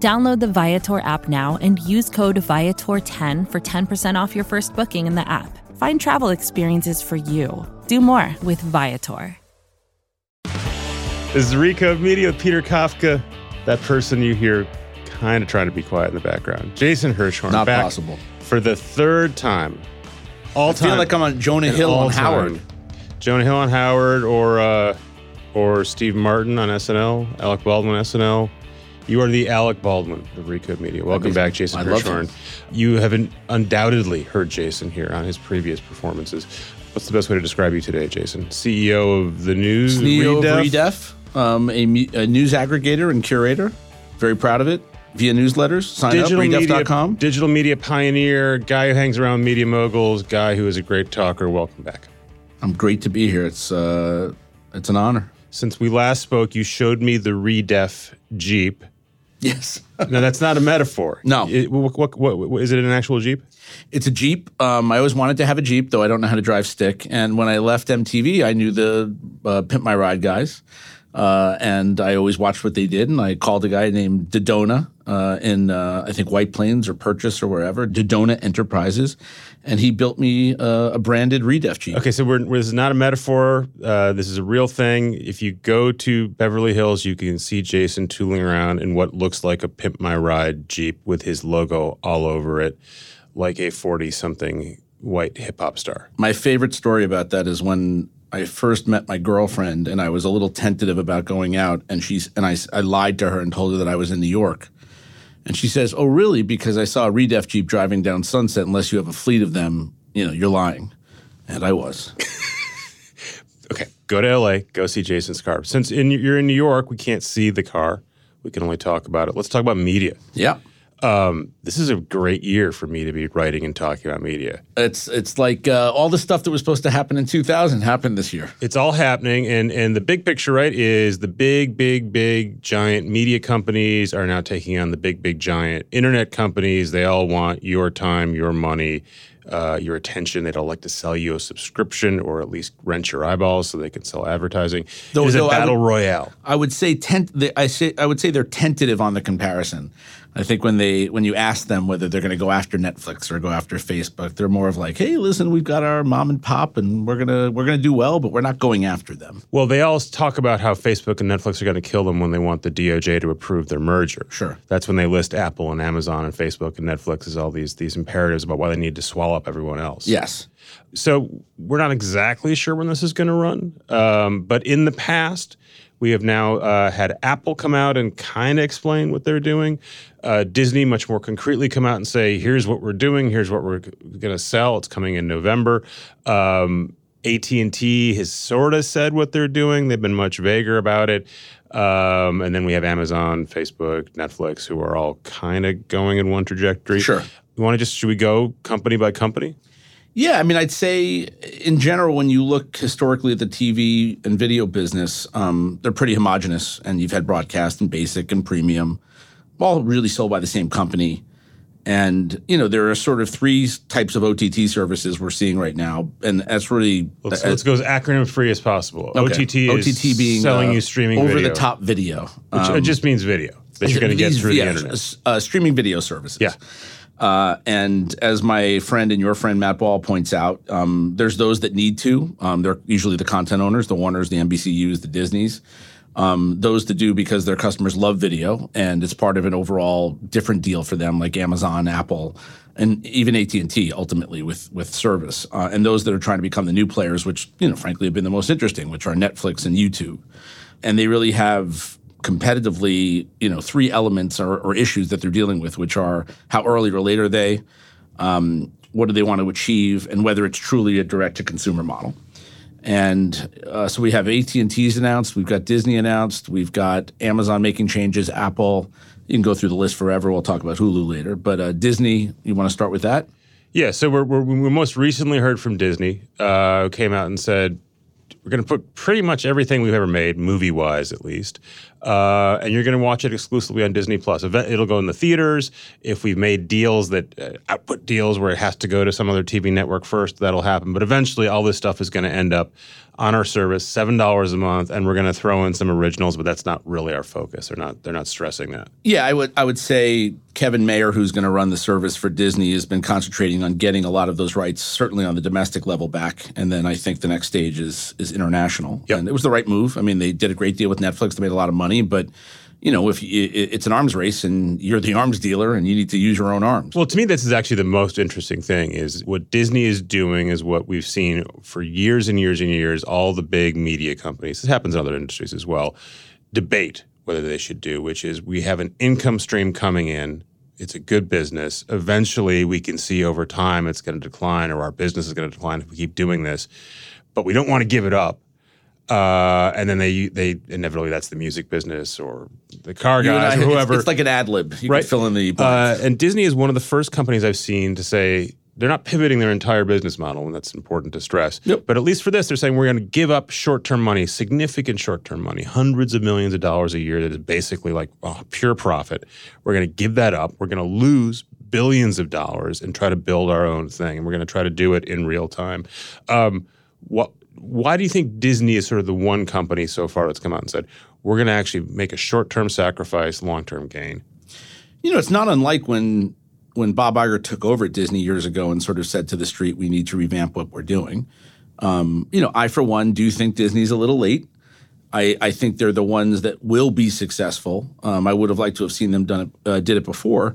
Download the Viator app now and use code Viator10 for 10% off your first booking in the app. Find travel experiences for you. Do more with Viator. This is Recode Media with Peter Kafka, that person you hear kind of trying to be quiet in the background. Jason Hirschhorn. Not back possible. For the third time. All I time. feel like I'm on Jonah Hill on time. Howard. Jonah Hill on Howard or uh, or Steve Martin on SNL, Alec Baldwin on SNL. You are the Alec Baldwin of Recode Media. Welcome Amazing. back, Jason I love him. Hirschhorn. You have un- undoubtedly heard Jason here on his previous performances. What's the best way to describe you today, Jason? CEO of the news, CEO Redef? of Redef, um, a, a news aggregator and curator. Very proud of it. Via newsletters. Sign digital up, media, redef.com. digital media pioneer, guy who hangs around media moguls, guy who is a great talker. Welcome back. I'm great to be here. It's uh, it's an honor. Since we last spoke, you showed me the Redef Jeep. Yes. No, that's not a metaphor. No. It- what, what, what, what- is it an actual Jeep? It's a Jeep. Um, I always wanted to have a Jeep, though I don't know how to drive stick. And when I left MTV, I knew the uh, Pimp My Ride guys. Uh, and I always watched what they did. And I called a guy named Dodona uh, in, uh, I think, White Plains or Purchase or wherever, Dodona Enterprises. And he built me uh, a branded Redef Jeep. Okay, so we're, this is not a metaphor. Uh, this is a real thing. If you go to Beverly Hills, you can see Jason tooling around in what looks like a Pimp My Ride Jeep with his logo all over it, like a 40 something white hip hop star. My favorite story about that is when I first met my girlfriend and I was a little tentative about going out and she's and I, I lied to her and told her that I was in New York. And she says, "Oh, really? Because I saw a Redef Jeep driving down Sunset. Unless you have a fleet of them, you know, you're lying." And I was. Okay, go to LA, go see Jason's car. Since in, you're in New York, we can't see the car. We can only talk about it. Let's talk about media. Yeah. Um, this is a great year for me to be writing and talking about media. It's it's like uh, all the stuff that was supposed to happen in 2000 happened this year. It's all happening, and and the big picture, right, is the big, big, big, giant media companies are now taking on the big, big, giant internet companies. They all want your time, your money, uh, your attention. They'd all like to sell you a subscription or at least rent your eyeballs so they can sell advertising. Though- it is a though I battle would- royale. I would say tent. I say I would say they're tentative on the comparison. I think when they when you ask them whether they're going to go after Netflix or go after Facebook, they're more of like, "Hey, listen, we've got our mom and pop, and we're gonna we're gonna do well, but we're not going after them." Well, they all talk about how Facebook and Netflix are going to kill them when they want the DOJ to approve their merger. Sure. That's when they list Apple and Amazon and Facebook and Netflix as all these these imperatives about why they need to swallow up everyone else. Yes, So we're not exactly sure when this is going to run, um, but in the past, we have now uh, had Apple come out and kind of explain what they're doing. Uh, Disney much more concretely come out and say, "Here's what we're doing. Here's what we're going to sell. It's coming in November." Um, AT and T has sort of said what they're doing. They've been much vaguer about it. Um, and then we have Amazon, Facebook, Netflix, who are all kind of going in one trajectory. Sure. You want to just should we go company by company? Yeah. I mean, I'd say in general, when you look historically at the TV and video business, um, they're pretty homogenous, and you've had broadcast and basic and premium, all really sold by the same company. And you know there are sort of three types of OTT services we're seeing right now, and that's really Let's, uh, let's go as acronym free as possible. okay. OTT is OTT being selling uh, you streaming over video, the top video, which Um, it just means video that you're going to get through the internet. Uh, streaming video services. Yeah. Uh, and as my friend and your friend Matt Ball points out, um, there's those that need to. Um, they're usually the content owners, the Warners, the NBCUs, the Disneys. Um, those that do because their customers love video and it's part of an overall different deal for them, like Amazon, Apple, and even AT&T ultimately with with service, uh, and those that are trying to become the new players, which you know frankly have been the most interesting, which are Netflix and YouTube, and they really have competitively you know three elements or, or issues that they're dealing with, which are how early or late are they, um, what do they want to achieve, and whether it's truly a direct to consumer model. And uh, so we have AT&T's announced, we've got Disney announced, we've got Amazon making changes, Apple. You can go through the list forever. We'll talk about Hulu later. But uh, Disney, you want to start with that? Yeah. So we're, we're, we most recently heard from Disney, uh, came out and said we're going to put pretty much everything we've ever made, movie wise at least, uh, and you're going to watch it exclusively on Disney Plus. It'll go in the theaters. If we've made deals that uh, output deals where it has to go to some other TV network first, that'll happen. But eventually, all this stuff is going to end up on our service, seven dollars a month, and we're going to throw in some originals, but that's not really our focus. They're not they're not stressing that. Yeah, I would I would say Kevin Mayer, who's going to run the service for Disney, has been concentrating on getting a lot of those rights, certainly on the domestic level, back, and then I think the next stage is is international. Yep. and it was the right move. I mean, they did a great deal with Netflix; they made a lot of money, but you know, if it's an arms race and you're the arms dealer and you need to use your own arms. Well, to me, this is actually the most interesting thing is what Disney is doing is what we've seen for years and years and years. All the big media companies, this happens in other industries as well, debate whether they should do, which is we have an income stream coming in. It's a good business. Eventually, we can see over time it's going to decline or our business is going to decline if we keep doing this. But we don't want to give it up uh, and then they they inevitably that's the music business or the car guys I, or whoever. It's, it's, like an ad lib. You right? can fill in the uh, and Disney is one of the first companies I've seen to say they're not pivoting their entire business model, and that's important to stress. Yep. But at least for this, they're saying we're going to give up short-term money, significant short-term money, hundreds of millions of dollars a year that is basically like oh, pure profit. We're going to give that up. We're going to lose billions of dollars and try to build our own thing, and we're going to try to do it in real time. Um, what why do you think Disney is sort of the one company so far that's come out and said, we're going to actually make a short term sacrifice, long term gain? You know, it's not unlike when when Bob Iger took over at Disney years ago and sort of said to the street, we need to revamp what we're doing. Um, you know, I, for one, do think Disney's a little late. I, I think they're the ones that will be successful. Um, I would have liked to have seen them done it, uh, did it before.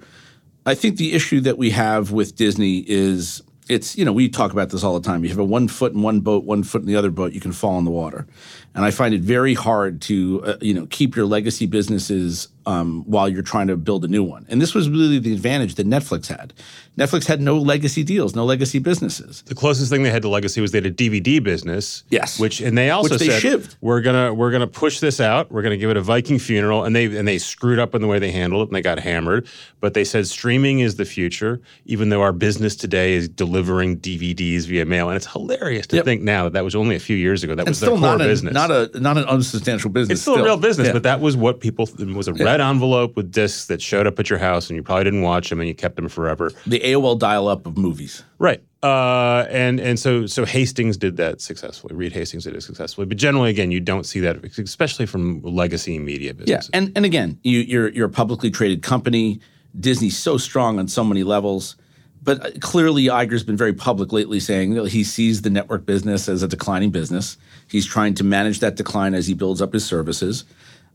I think the issue that we have with Disney is it's you know we talk about this all the time. You have a one foot in one boat, one foot in the other boat. You can fall in the water, and I find it very hard to uh, you know keep your legacy businesses um, while you're trying to build a new one. And this was really the advantage that Netflix had. Netflix had no legacy deals, no legacy businesses. The closest thing they had to legacy was they had a DVD business. Yes, which and they also which they said shivved. we're gonna we're gonna push this out. We're gonna give it a Viking funeral, and they and they screwed up in the way they handled it, and they got hammered. But they said streaming is the future, even though our business today is delivering DVDs via mail, and it's hilarious to Yep. think now that that was only a few years ago. That And was their core business. Not a not an unsubstantial business. It's still, a real business, Yeah. but that was what people it was a red envelope with discs that showed up at your house, and you probably didn't watch them, and you kept them forever. the AOL dial-up of movies. Right. Uh, and and so so Hastings did that successfully. Reed Hastings did it successfully. But generally, again, you don't see that, especially from legacy media Yeah, and and again, you, you're you're a publicly traded company. Disney's so strong on so many levels, but uh, clearly Iger's been very public lately, saying he sees the network business as a declining business. He's trying to manage that decline as he builds up his services.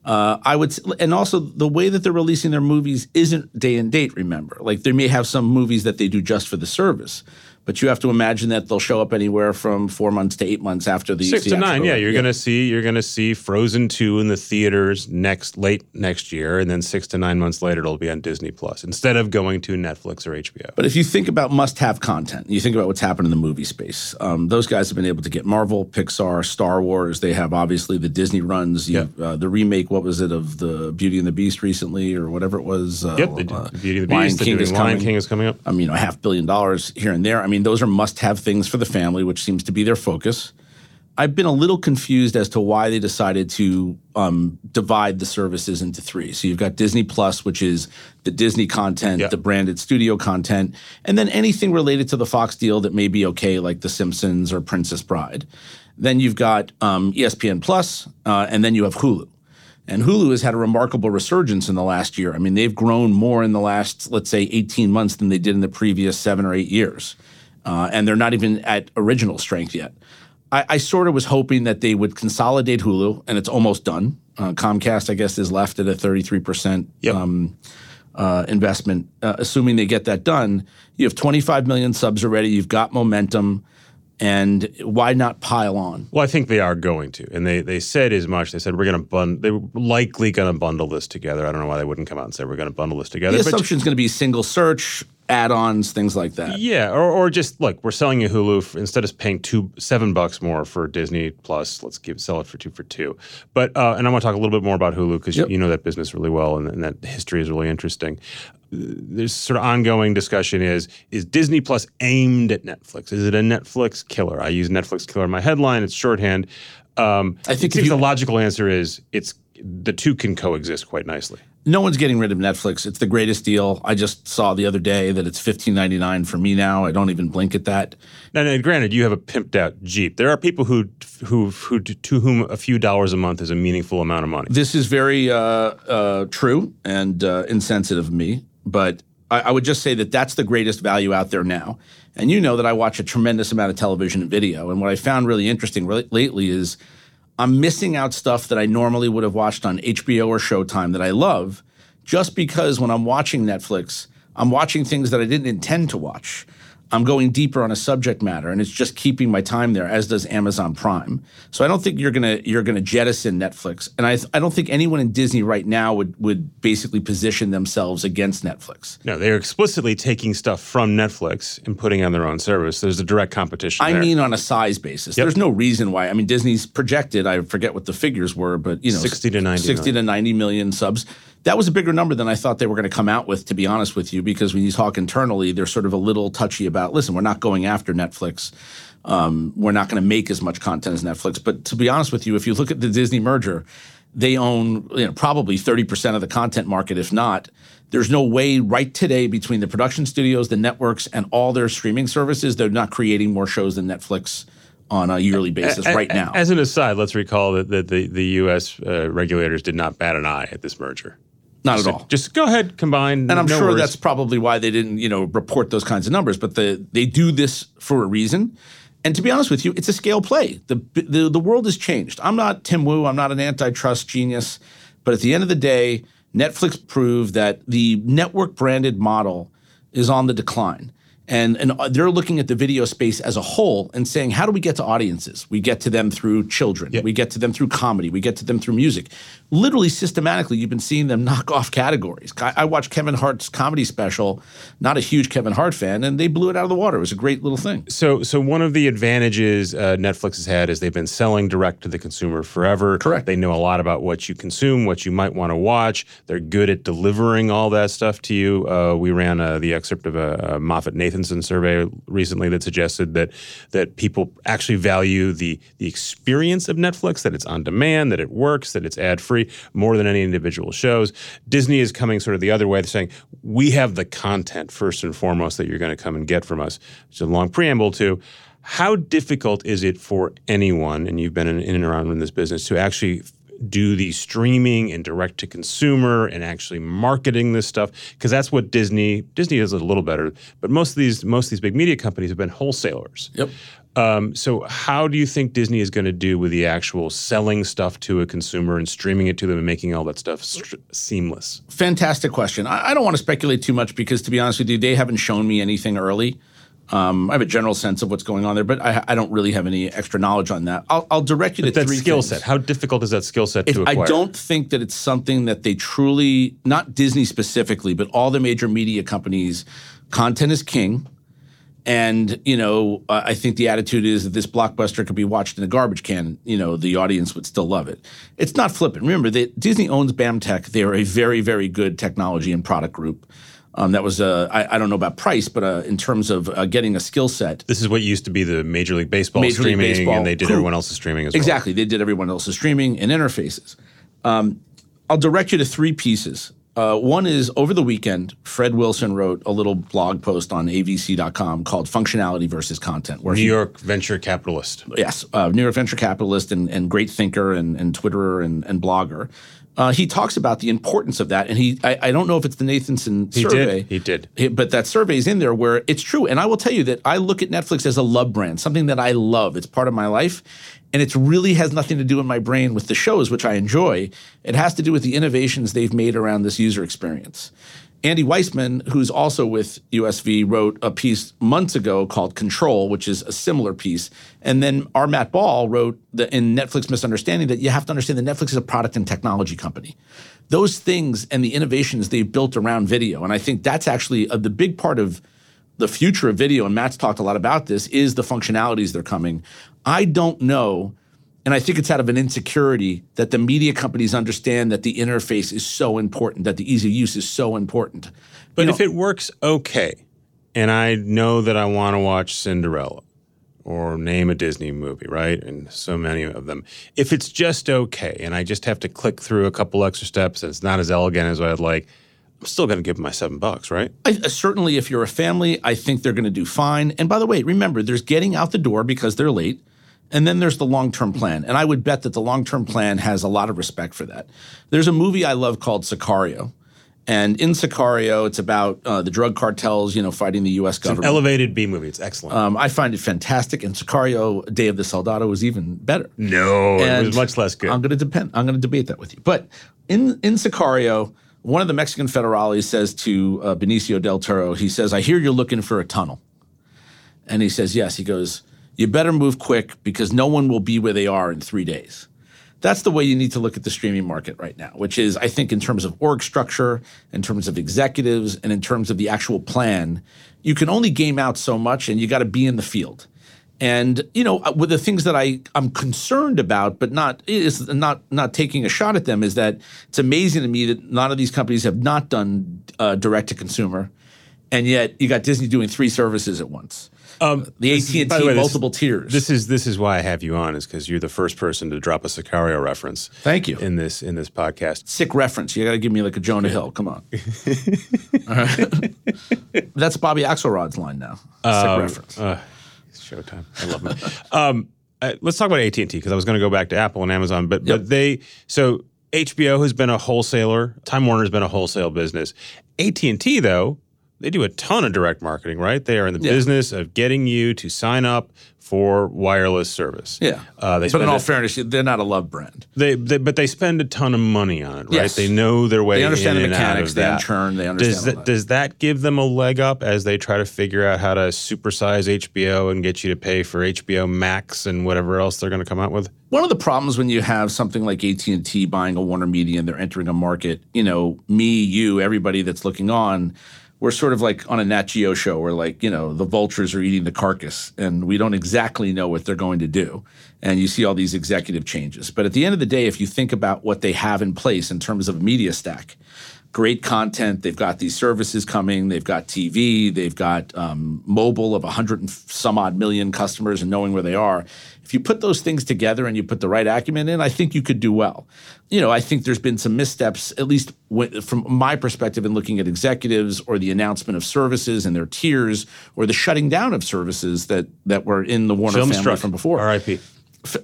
Uh, I would, and also the way that they're releasing their movies isn't day and date. Remember, like they may have some movies that they do just for the service, but you have to imagine that they'll show up anywhere from four months to eight months after the Six to nine, yeah. You're gonna see you're gonna see Frozen two in the theaters next late next year, and then six to nine months later it'll be on Disney Plus instead of going to Netflix or HBO. But if you think about must-have content, you think about what's happened in the movie space. Um, those guys have been able to get Marvel, Pixar, Star Wars. They have obviously the Disney runs. You, uh, the remake, what was it of the Beauty and the Beast recently, or whatever it was? Uh, yep, the uh, Beauty and the Lion Beast, King they're is doing Lion coming. King is coming up. I mean, a half billion dollars here and there. I mean, those are must-have things for the family, which seems to be their focus. I've been a little confused as to why they decided to um, divide the services into three. So you've got Disney Plus, which is the Disney content, Yeah. the branded studio content, and then anything related to the Fox deal that may be okay, like The Simpsons or Princess Bride. Then you've got um, ESPN Plus, uh, and then you have Hulu. And Hulu has had a remarkable resurgence in the last year. I mean, they've grown more in the last, let's say, 18 months than they did in the previous seven or eight years. Uh, and they're not even at original strength yet. I, I sort of was hoping that they would consolidate Hulu, and it's almost done. Uh, Comcast, I guess, is left at a 33% Yep. um, uh, investment, uh, assuming they get that done, you have 25 million subs already. You've got momentum, and why not pile on? Well, I think they are going to, and they they said as much. They said we're going to bund. They were likely going to bundle this together. I don't know why they wouldn't come out and say we're going to bundle this together. The assumption is going to be single search, add-ons, things like that. Yeah, or, or just look, we're selling you Hulu for, instead of paying two seven bucks more for Disney Plus. Let's give sell it for two for two. But uh, and I want to talk a little bit more about Hulu because Yep. you, you know that business really well, and, and that history is really interesting. There's sort of ongoing discussion is is Disney Plus aimed at Netflix? Is it a Netflix killer? I use Netflix killer in my headline. It's shorthand. Um, I think it seems you- the logical answer is it's the two can coexist quite nicely. No one's getting rid of Netflix. It's the greatest deal. I just saw the other day that it's $15.99 for me now. I don't even blink at that. Now, now, granted, you have a pimped out Jeep. There are people who, who, who, to whom a few dollars a month is a meaningful amount of money. This is very uh, uh, true and uh, insensitive of me, but I, I would just say that that's the greatest value out there now. And you know that I watch a tremendous amount of television and video. And what I found really interesting re- lately is I'm missing out stuff that I normally would have watched on HBO or Showtime that I love just because when I'm watching Netflix, I'm watching things that I didn't intend to watch. I'm going deeper on a subject matter, and it's just keeping my time there, as does Amazon Prime. So I don't think you're gonna you're gonna jettison Netflix, and I I don't think anyone in Disney right now would would basically position themselves against Netflix. No, they're explicitly taking stuff from Netflix and putting on their own service. There's a direct competition. I there. mean, on a size basis, Yep. there's no reason why. I mean, Disney's projected. I forget what the figures were, but you know, 60 to 90 60 to 90 million subs. That was a bigger number than I thought they were going to come out with. To be honest with you, because when you talk internally, they're sort of a little touchy about. Listen, we're not going after Netflix. Um, we're not going to make as much content as Netflix. But to be honest with you, if you look at the Disney merger, they own you know, probably 30% of the content market, if not. There's no way right today between the production studios, the networks, and all their streaming services, they're not creating more shows than Netflix on a yearly basis A- right a- now. As an aside, let's recall that, that the, the U.S. Uh, regulators did not bat an eye at this merger. Not at So all. Just go ahead, combine. And I'm no sure worries. that's probably why they didn't, you know, report those kinds of numbers. But the, they do this for a reason. And to be honest with you, it's a scale play. The, the the world has changed. I'm not Tim Wu. I'm not an antitrust genius. But at the end of the day, Netflix proved that the network branded model is on the decline. And, and they're looking at the video space as a whole and saying, how do we get to audiences? We get to them through children. We get to them through comedy. We get to them through music. Literally, systematically, you've been seeing them knock off categories. I, I watched Kevin Hart's comedy special, not a huge Kevin Hart fan, and they blew it out of the water. It was a great little thing. So, so one of the advantages uh, Netflix has had is they've been selling direct to the consumer forever. Correct. They know a lot about what you consume, what you might want to watch. They're good at delivering all that stuff to you. Uh, we ran uh, the excerpt of a, a Moffett Nathanson survey recently that suggested that that people actually value the the experience of Netflix, that it's on demand, that it works, that it's ad free more than any individual shows. Disney is coming sort of the other way, they're saying we have the content first and foremost that you're going to come and get from us. It's a long preamble to how difficult is it for anyone, and you've been in, in and around in this business, to actually do the streaming and direct to consumer and actually marketing this stuff? Because that's what Disney Disney is a little better, but most of these most of these big media companies have been wholesalers. Yep. Um, so how do you think Disney is going to do with the actual selling stuff to a consumer and streaming it to them and making all that stuff str- seamless? Fantastic question. I, I don't want to speculate too much because, to be honest with you, they haven't shown me anything early. Um, I have a general sense of what's going on there, but I, I don't really have any extra knowledge on that. I'll, I'll direct you to That three skill set. How difficult is that skill set to acquire? I don't think that it's something that they truly, not Disney specifically, but all the major media companies, content is king. And, you know, uh, I think the attitude is that this blockbuster could be watched in a garbage can. You know, the audience would still love it. It's not flippant. Remember, that Disney owns BAMTech. They are a very, very good technology and product group. Um, that was, uh, I, I don't know about price, but uh, in terms of uh, getting a skill set, This is what used to be the Major League Baseball Major League streaming, Baseball. and they did everyone else's streaming as well. Exactly. They did everyone else's streaming and interfaces. Um, I'll direct you to three pieces. Uh, one is over the weekend, Fred Wilson wrote a little blog post on avc.com called Functionality versus Content, where New he York venture capitalist. yes, uh, New York venture capitalist and, and great thinker and, and Twitterer and, and blogger. Uh, he talks about the importance of that, and he I, I don't know if it's the Nathanson He survey. did. He did. He- but that survey is in there where it's true. And I will tell you that I look at Netflix as a love brand, something that I love. It's part of my life. And it really has nothing to do in my brain with the shows, which I enjoy. It has to do with the innovations they've made around this user experience. Andy Weissman, who's also with USV, wrote a piece months ago called Control, which is a similar piece. And then our Matt Ball wrote the, in Netflix Misunderstanding that you have to understand that Netflix is a product and technology company. Those things and the innovations they've built around video, and I think that's actually a, the big part of the future of video, and Matt's talked a lot about this, is the functionalities that are coming. I don't know and I think it's out of an insecurity that the media companies understand that the interface is so important, that the ease of use is so important. But you know, if it works okay, and I know that I want to watch Cinderella or name a Disney movie, right? And so many of them. If it's just okay, and I just have to click through a couple extra steps, and it's not as elegant as I'd like, I'm still going to give them my seven bucks, right? I, uh, certainly, if you're a family, I think they're going to do fine. And by the way, remember, there's getting out the door because they're late. And then there's the long term plan. And I would bet that the long term plan has a lot of respect for that. There's a movie I love called Sicario. And in Sicario, it's about uh, the drug cartels, you know, fighting the U.S. government. elevated B movie. It's excellent. Um, I find it fantastic. And Sicario, Day of the Soldado, was even better. No, and it was much less good. I'm going to depend. I'm going to debate that with you. But in in Sicario, one of the Mexican federales says to uh, Benicio del Toro, he says, "I hear you're looking for a tunnel," and he says, "Yes." He goes you better move quick because no one will be where they are in three days. That's the way you need to look at the streaming market right now, which is, I think, in terms of org structure, in terms of executives, and in terms of the actual plan, you can only game out so much and you got to be in the field. And you know, uh, with the things that I I'm concerned about, but not is not not taking a shot at them, is that it's amazing to me that lot of these companies have not done uh, direct to consumer, and yet you got Disney doing three services at once. Um, the AT and T multiple this, tiers. This is this is why I have you on, is because you're the first person to drop a Sicario reference. Thank you in this in this podcast. Sick reference. You got to give me like a Jonah Hill. Come on. That's Bobby Axelrod's line now. Sick um, reference. Uh, Showtime. I love him. um, uh, let's talk about AT and T because I was going to go back to Apple and Amazon, but yep. but they so HBO has been a wholesaler. Time Warner has been a wholesale business. AT and T though they do a ton of direct marketing, right? They are in the yeah. business of getting you to sign up for wireless service. Yeah, uh, they but in all a, fairness, they're not a love brand. They, they, but they spend a ton of money on it, right? Yes. They know their way. They understand the mechanics. they that. churn. They understand. Does that, that, does that give them a leg up as they try to figure out how to supersize HBO and get you to pay for HBO Max and whatever else they're going to come out with? One of the problems when you have something like AT and T buying a Warner Media and they're entering a market, you know, me, you, everybody that's looking on we're sort of like on a Nat Geo show where like, you know, the vultures are eating the carcass and we don't exactly know what they're going to do. And you see all these executive changes. But at the end of the day, if you think about what they have in place in terms of media stack, great content. They've got these services coming. They've got TV. They've got um, mobile of 100 and some odd million customers and knowing where they are. If you put those things together and you put the right acumen in, I think you could do well. You know, I think there's been some missteps, at least from my perspective, in looking at executives or the announcement of services and their tiers or the shutting down of services that that were in the Warner Film family struck. from before. R.I.P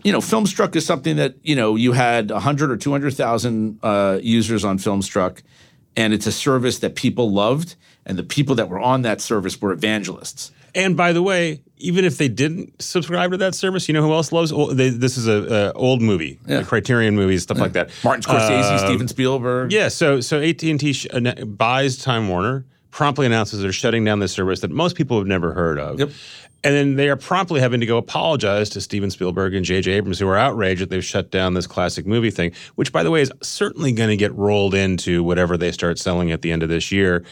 you know, Filmstruck is something that you know you had 100 or 200,000 uh, users on Filmstruck, and it's a service that people loved, and the people that were on that service were evangelists. And by the way, even if they didn't subscribe to that service, you know who else loves? They, this is a, a, old movie, yeah. Criterion movies, stuff yeah. like that. Martin Scorsese, uh, Steven Spielberg. Yeah, so so AT and T sh- uh, buys Time Warner, promptly announces they're shutting down this service that most people have never heard of. Yep. And then they are promptly having to go apologize to Steven Spielberg and J.J. Abrams, who are outraged that they've shut down this classic movie thing, which, by the way, is certainly going to get rolled into whatever they start selling at the end of this year.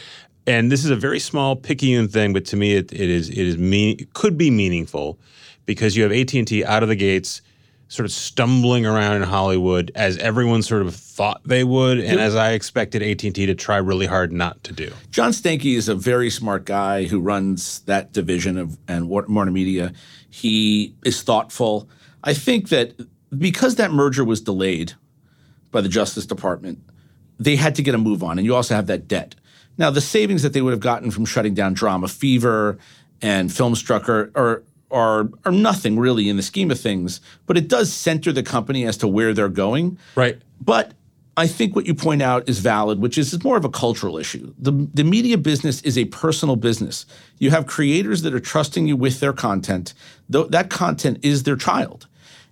And this is a very small, picayune thing, but to me, it, it is it is mean, it could be meaningful because you have AT and T out of the gates sort of stumbling around in Hollywood as everyone sort of thought they would, and as I expected AT&T to try really hard not to do. John Stankey is a very smart guy who runs that division of and Warner Media. He is thoughtful. I think that because that merger was delayed by the Justice Department, they had to get a move on, and you also have that debt. Now, the savings that they would have gotten from shutting down DramaFever and Filmstruck are, are are are nothing really in the scheme of things, but it does center the company as to where they're going. Right. But I think what you point out is valid, which is more of a cultural issue. The, the media business is a personal business. You have creators that are trusting you with their content. Th- that content is their child.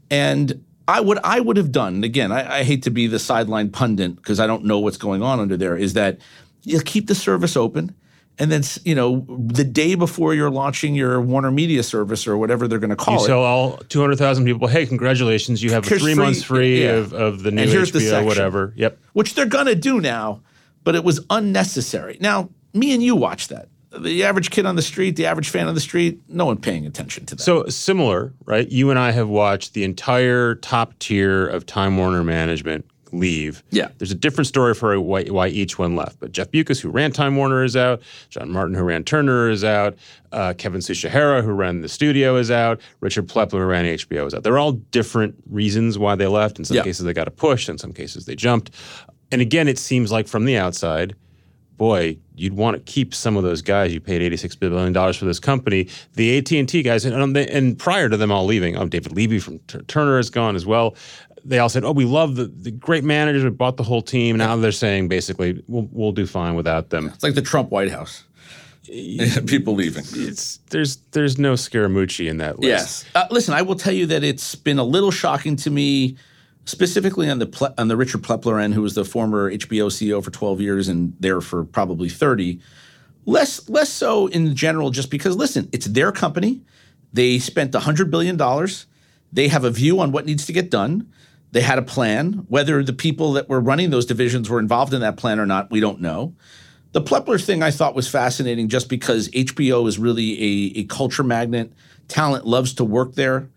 And I what I would have done, again, I, I hate to be the sideline pundit because I don't know what's going on under there, is that you keep the service open. And then, you know, the day before you're launching your Warner Media service or whatever they're going to call You it, tell all 200,000 people, hey, congratulations, you have three free- months free yeah. of, of the new And here's the HBO, section. whatever. Yep. which they're going to do now, but it was unnecessary. Now, me and you watch that. The average kid on the street, the average fan on the street, no one paying attention to that. So similar, right? You and I have watched the entire top tier of Time Warner management leave. Yeah. There's a different story for why, why each one left. But Jeff Bewkes, who ran Time Warner, is out. John Martin, who ran Turner, is out. Uh, Kevin Tsujihara, who ran the studio, is out. Richard Plepler, who ran HBO, is out. They're all different reasons why they left. In some Yeah. cases, they got a push. In some cases, they jumped. And again, it seems like from the outside, boy, you'd want to keep some of those guys. You paid eighty-six billion dollars for this company. The AT and T guys, and, um, and prior to them all leaving, oh, David Levy from Tur- Turner is gone as well. They all said, "Oh, we love the, the great managers. We bought the whole team." Now they're saying basically, "We'll we'll do fine without them." it's like the Trump White House. People leaving. It's there's there's no Scaramucci in that list. Yes. Uh, listen, I will tell you that it's been a little shocking to me, specifically on the Ple- on the Richard Plepler end, who was the former HBO CEO for 12 years and there for probably 30. Less less so in general, just because listen, it's their company. They spent 100 billion dollars. They have a view on what needs to get done. They had a plan. Whether the people that were running those divisions were involved in that plan or not, we don't know. The Plepler thing I thought was fascinating just because HBO is really a, a culture magnet. Talent loves to work there.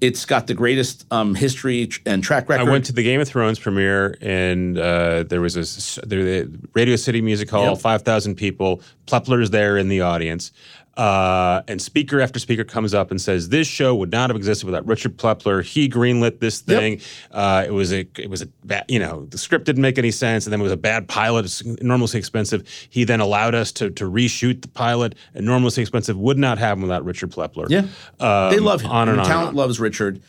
It's got the greatest um, history tr- and track record. I went to the Game of Thrones premiere, and uh, there was a there, the Radio City Music Hall, Yep. five thousand people. Plepler's there in the audience, uh, and speaker after speaker comes up and says, "This show would not have existed without Richard Plepler. He greenlit this thing. Uh, it was a it was a bad, you know the script didn't make any sense, and then it was a bad pilot. It's enormously expensive. He then allowed us to to reshoot the pilot, And enormously expensive. Would not happen without Richard Plepler. Yeah, Um, they love him. On and And on. talent on. loves Richard.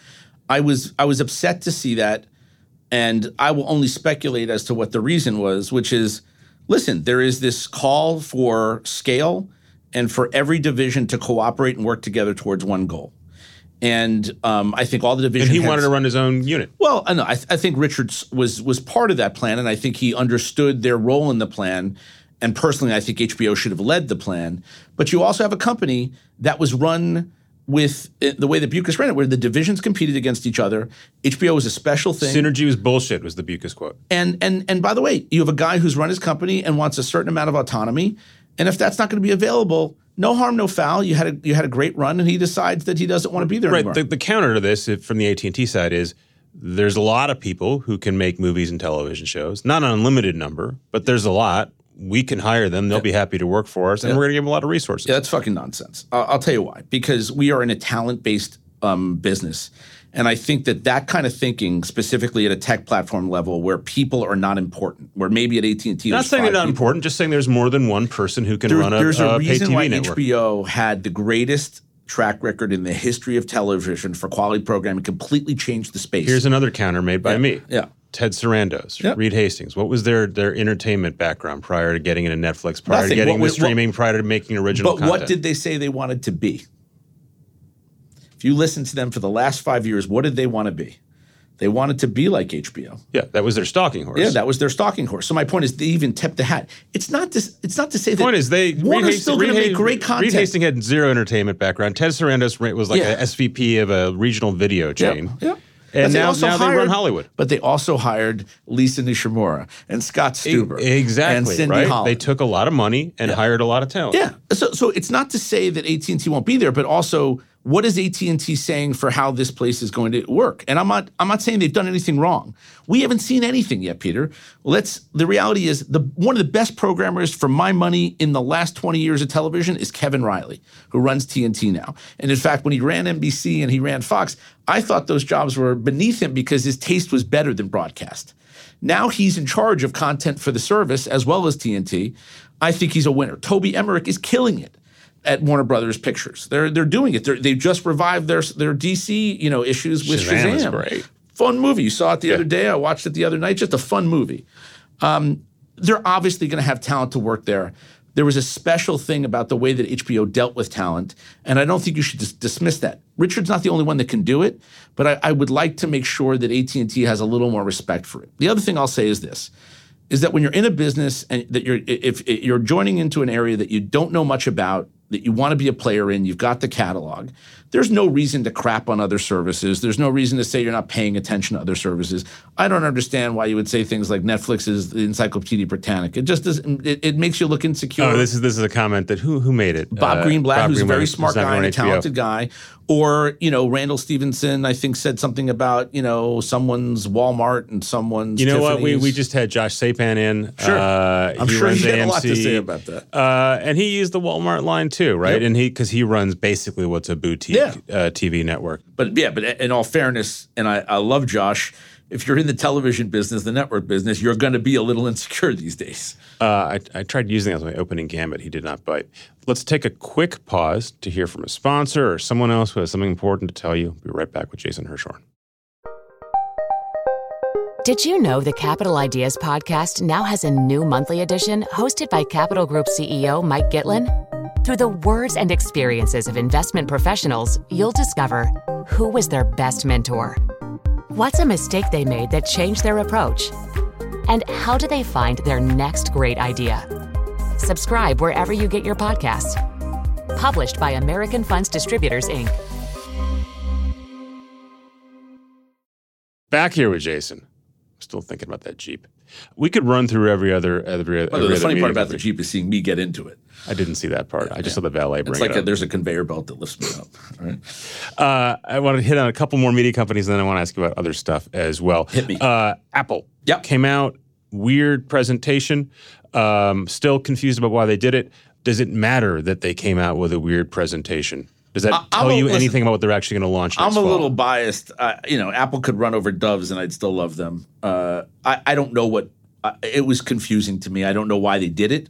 I was I was upset to see that, and I will only speculate as to what the reason was, which is, listen, there is this call for scale and for every division to cooperate and work together towards one goal. And um, I think all the division And he heads- wanted to run his own unit. well, I know. I, I think Richards was was part of that plan, and I think he understood their role in the plan. And personally, I think HBO should have led the plan. But you also have a company that was run with uh, the way that Bewkes ran it, where the divisions competed against each other. HBO was a special thing. Synergy was bullshit. Was the Bewkes quote. And and and by the way, you have a guy who's run his company and wants a certain amount of autonomy. And if that's not going to be available, no harm, no foul. You had a you had a great run, and he decides that he doesn't want to be there Right. anymore. The, the counter to this, if, from the AT and T side, is there's a lot of people who can make movies and television shows. Not an unlimited number, but there's a lot. We can hire them. They'll be happy to work for us, and we're going to give them a lot of resources. Yeah, that's fucking nonsense. I'll, I'll tell you why. Because we are in a talent based um, business. And I think that that kind of thinking, specifically at a tech platform level, where people are not important, where maybe at AT and T, not saying they're not important. Just saying there's more than one person who can There- run a, there's a, a pay reason TV why network. HBO had the greatest track record in the history of television for quality programming, completely changed the space. Here's another counter made by me. yeah. Ted Sarandos, Yep. Reed Hastings. What was their their entertainment background prior to getting into Netflix, prior Nothing. to getting What into was- what- streaming, prior to making original But content? what did they say they wanted to be? If you listen to them for the last five years, what did they want to be? They wanted to be like HBO. yeah, that was their stalking horse. Yeah, that was their stalking horse. So my point is, they even tipped the hat. It's not this. It's not to say that. point is they Warner's Reed still going to make great content. Reed Hastings had zero entertainment background. Ted Sarandos was like Yeah. a SVP of a regional video chain. Yeah. And But they now, also now they run hired- Hollywood. But they also hired Lisa Nishimura and Scott Stuber. E- exactly. And Cindy right? Holland. They took a lot of money and hired a lot of talent. Yeah. So so it's not to say that AT&T won't be there, but also what is AT&T saying for how this place is going to work? And I'm not I'm not saying they've done anything wrong. We haven't seen anything yet, Peter. Let's the reality is the one of the best programmers for my money in the last 20 years of television is Kevin Reilly, who runs TNT now. And in fact, when he ran NBC and he ran Fox, I thought those jobs were beneath him because his taste was better than broadcast. Now he's in charge of content for the service as well as TNT. I think he's a winner. Toby Emmerich is killing it at Warner Brothers Pictures. They're they're doing it. They're, they've just revived their their DC you know issues with Shazam Shazam. great. Fun movie. You saw it the other day. I watched it the other night. Just a fun movie. Um, they're obviously going to have talent to work there. There was a special thing about the way that HBO dealt with talent, and I don't think you should dis- dismiss that. Richard's not the only one that can do it, but I, I would like to make sure that AT and T has a little more respect for it. The other thing I'll say is this: is that when you're in a business and that you're if, if you're joining into an area that you don't know much about that you want to be a player in, you've got the catalog. There's no reason to crap on other services. There's no reason to say you're not paying attention to other services. I don't understand why you would say things like Netflix is the Encyclopedia Britannica. It just does. It, it makes you look insecure. Oh, this is this is a comment that who who made it? Bob Uh, Greenblatt, Bob who's a very smart guy and a talented guy, or you know Randall Stephenson, I think said something about you know someone's Walmart and someone's. You know what? We, we just had Josh Sapan in. Sure. Uh, I'm sure he had a lot to say about that. Uh, and he used the Walmart line too, right? Yep. And he because he runs basically what's a boutique Yeah. uh, TV network. But yeah, but in all fairness, and I, I love Josh. If you're in the television business, the network business, you're going to be a little insecure these days. Uh, I, I tried using that as my opening gambit. He did not bite. Let's take a quick pause to hear from a sponsor or someone else who has something important to tell you. Be right back with Jason Hirschhorn. Did you know the Capital Ideas podcast now has a new monthly edition hosted by Capital Group CEO Mike Gitlin? Through the words and experiences of investment professionals, you'll discover who was their best mentor, what's a mistake they made that changed their approach, and how do they find their next great idea. Subscribe wherever you get your podcasts. Published by American Funds Distributors, Inc. Back here with Jason. Still thinking about that Jeep. We could run through every other every, every the other funny part about the. Jeep is seeing me get into it. I didn't see that part. I just saw the valet bring It's like it a, there's a conveyor belt that lifts me up. Right. Uh, I want to hit on a couple more media companies, and then I want to ask you about other stuff as well. Hit me. Uh, Apple. Yep. Came out weird presentation. Um, still confused about why they did it. Does it matter that they came out with a weird presentation? Does that I- tell a- you listen, anything about what they're actually going to launch? I'm a fall? little biased. Uh, you know, Apple could run over doves and I'd still love them. Uh, I, I don't know what, uh, it was confusing to me. I don't know why they did it.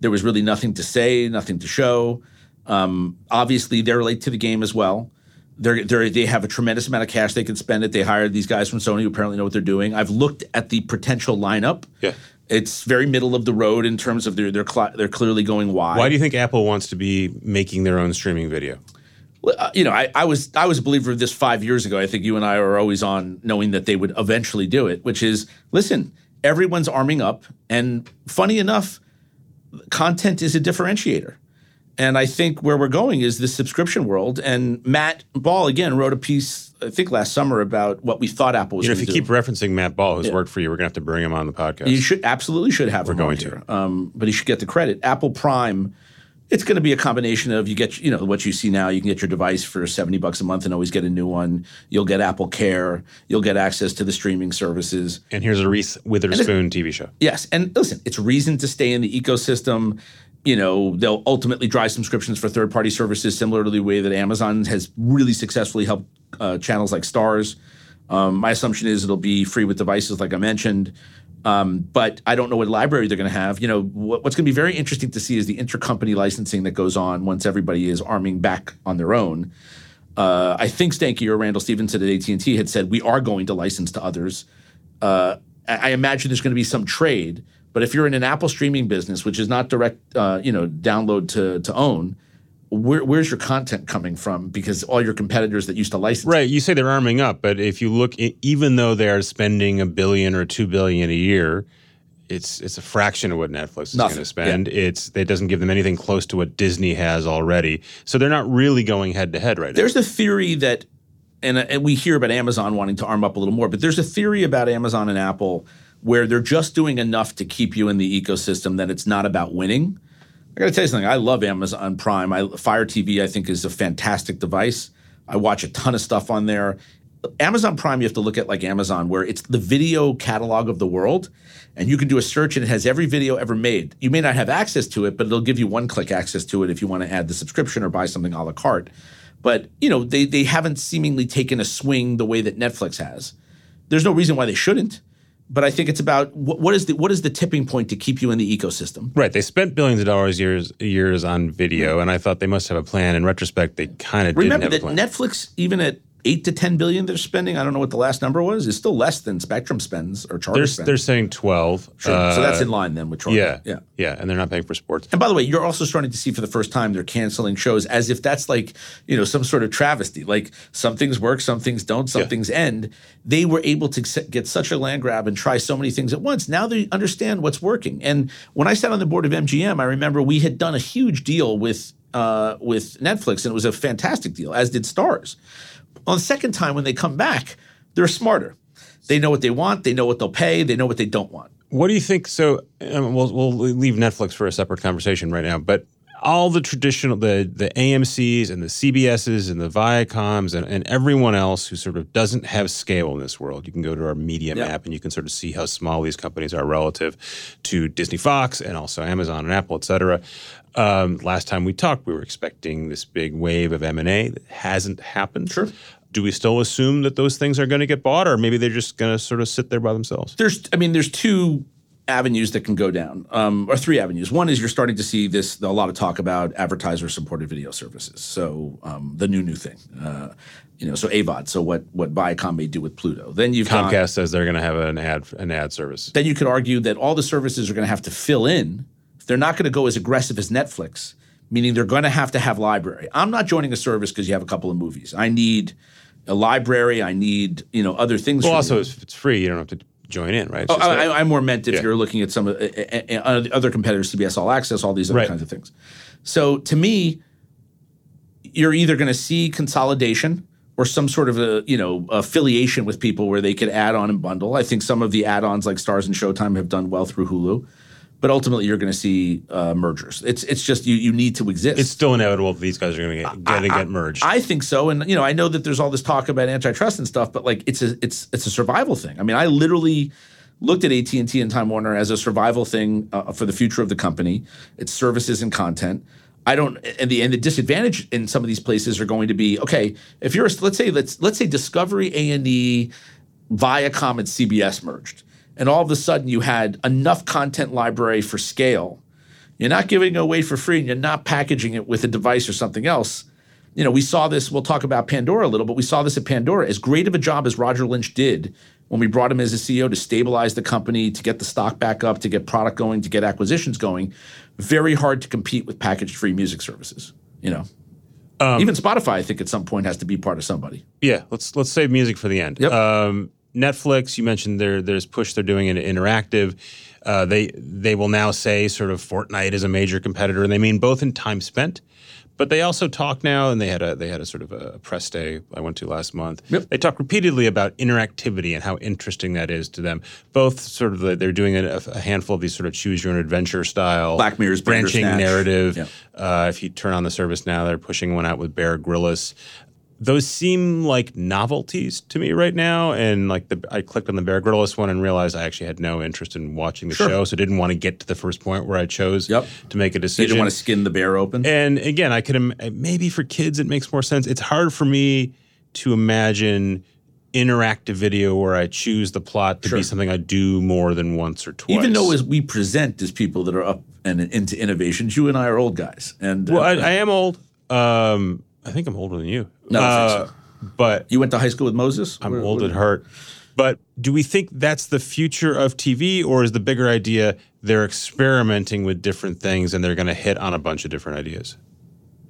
There was really nothing to say, nothing to show. Um, obviously, they're late to the game as well. They're, they're, they have a tremendous amount of cash they can spend it. They hired these guys from Sony who apparently know what they're doing. I've looked at the potential lineup. Yeah. It's very middle of the road in terms of their, they're, cl- they're clearly going wide. Why do you think Apple wants to be making their own streaming video? Uh, you know, I, I was I was a believer of this five years ago. I think you and I are always on knowing that they would eventually do it. Which is, listen, everyone's arming up, and funny enough, content is a differentiator. And I think where we're going is the subscription world. And Matt Ball again wrote a piece I think last summer about what we thought Apple was You know, if you do. keep referencing Matt Ball, who's worked for you, we're going to have to bring him on the podcast. You should absolutely should have him going on to. here, um, but he should get the credit. Apple Prime, it's going to be a combination of you get you know what you see now. You can get your device for seventy bucks a month and always get a new one. You'll get Apple Care. You'll get access to the streaming services. and here's a Reese Witherspoon TV show. Yes, and listen, it's reason to stay in the ecosystem. You know, they'll ultimately drive subscriptions for third-party services, similar to the way that Amazon has really successfully helped uh, channels like Starz. Um, my assumption is it'll be free with devices, like I mentioned. Um, but I don't know what library they're going to have. You know, what, what's going to be very interesting to see is the intercompany licensing that goes on once everybody is arming back on their own. Uh, I think Stankey or Randall Stephenson at AT and T had said we are going to license to others. Uh, I imagine there's going to be some trade, but if you're in an Apple streaming business, which is not direct, uh, you know, download to to own, where, where's your content coming from? Because all your competitors that used to license, Right. You say they're arming up, but if you look, even though they're spending a billion or two billion a year, it's it's a fraction of what Netflix is going to spend. It's it doesn't give them anything close to what Disney has already. So they're not really going head to head right now. There's the theory that, and, and we hear about Amazon wanting to arm up a little more, but there's a theory about Amazon and Apple where they're just doing enough to keep you in the ecosystem that it's not about winning. I got to tell you something. I love Amazon Prime. I, Fire TV, I think, is a fantastic device. I watch a ton of stuff on there. Amazon Prime, you have to look at like Amazon, where it's the video catalog of the world, and you can do a search and it has every video ever made. You may not have access to it, but it'll give you one-click access to it if you want to add the subscription or buy something a la carte. But you know, they they haven't seemingly taken a swing the way that Netflix has. There's no reason why they shouldn't. But I think it's about what, what is the what is the tipping point to keep you in the ecosystem. Right. They spent billions of dollars years years on video, and I thought they must have a plan. In retrospect, they kind of didn't Remember have a that. Netflix, even at eight to ten billion they're spending. I don't know what the last number was. It's still less than Spectrum spends or Charter They're, spends. they're saying 12. Sure. so that's Uh, in line then with Charter. Yeah. yeah. Yeah. And they're not paying for sports. And by the way, you're also starting to see for the first time they're canceling shows as if that's like, you know, some sort of travesty. Like some things work, some things don't, some Yeah. things end. They were able to get such a land grab and try so many things at once. Now they understand what's working. And when I sat on the board of MGM, I remember we had done a huge deal with uh, with Netflix, and it was a fantastic deal, as did Starz. On the second time, when they come back, they're smarter. They know what they want. They know what they'll pay. They know what they don't want. What do you think? So um, we'll we'll leave Netflix for a separate conversation right now, but all the traditional the the AMC's and the CBS's and the Viacoms and, and everyone else who sort of doesn't have scale in this world. You can go to our media Yeah. map and you can sort of see how small these companies are relative to Disney Fox and also Amazon and Apple, et cetera. Um, last time we talked, we were expecting this big wave of M and A that hasn't happened. Sure. Do we still assume that those things are going to get bought, or maybe they're just going to sort of sit there by themselves? there's i mean there's two avenues that can go down um, or three avenues one is you're starting to see this a lot of talk about advertiser supported video services so um, the new new thing uh, you know so avod so what what viacom may do with pluto then you've got Comcast says they're going to have an ad an ad service. then you could argue that all the services are going to have to fill in they're not going to go as aggressive as netflix meaning they're going to have to have library i'm not joining a service because you have a couple of movies i need a library i need you know other things Well, also if it's free, you don't have to join in, right? Oh, I, I more meant if Yeah. you're looking at some of uh, uh, other competitors, CBS All Access, all these other Right. kinds of things. So to me, you're either going to see consolidation or some sort of a you know affiliation with people where they could add on and bundle. I think some of the add-ons like Starz and Showtime have done well through Hulu, but ultimately you're going to see uh, mergers. It's it's just you you need to exist. it's still inevitable that these guys are going to get, get, get merged. I think so, and you know, I know that there's all this talk about antitrust and stuff, but like, it's a it's it's a survival thing. I mean, I literally looked at AT and T and Time Warner as a survival thing uh, for the future of the company, its services and content. I don't, and the and the disadvantage in some of these places are going to be okay. If you're, a, let's say let's let's say Discovery, A and E, Viacom, and CBS merged, and all of a sudden you had enough content library for scale. You're not giving it away for free, and you're not packaging it with a device or something else you know, we saw this, we'll talk about Pandora a little, but we saw this at Pandora. As great of a job as Roger Lynch did when we brought him as a CEO to stabilize the company, to get the stock back up, to get product going, to get acquisitions going, very hard to compete with packaged free music services. You know, Um, even Spotify, I think, at some point has to be part of somebody. yeah, let's let's save music for the end. Yep. Um, Netflix, you mentioned there there's push they're doing into interactive. Uh, they they will now say sort of Fortnite is a major competitor, and they mean both in time spent, but they also talk now, and they had a they had a sort of a press day I went to last month. Yep. They talk repeatedly about interactivity and how interesting that is to them. Both sort of the, they're doing a, a handful of these sort of choose your own adventure style Black Mirror's branching narrative. Yeah. Uh, if you turn on the service now, they're pushing one out with Bear Grylls. Those seem like novelties to me right now, and like the I clicked on the Bear Grylls one and realized I actually had no interest in watching the Sure. show, so didn't want to get to the first point where I chose Yep. to make a You decision. didn't want to skin the bear open. And again, I could im- maybe for kids it makes more sense. It's hard for me to imagine interactive video where I choose the plot to Sure. be something I do more than once or twice. Even though as we present as people that are up and into innovations, you and I are old guys. And well, uh, I, I am old. Um, I think I'm older than you. No, Uh, But you went to high school with Moses. I'm Where- old where- at heart. But do we think that's the future of TV, or is the bigger idea they're experimenting with different things and they're going to hit on a bunch of different ideas?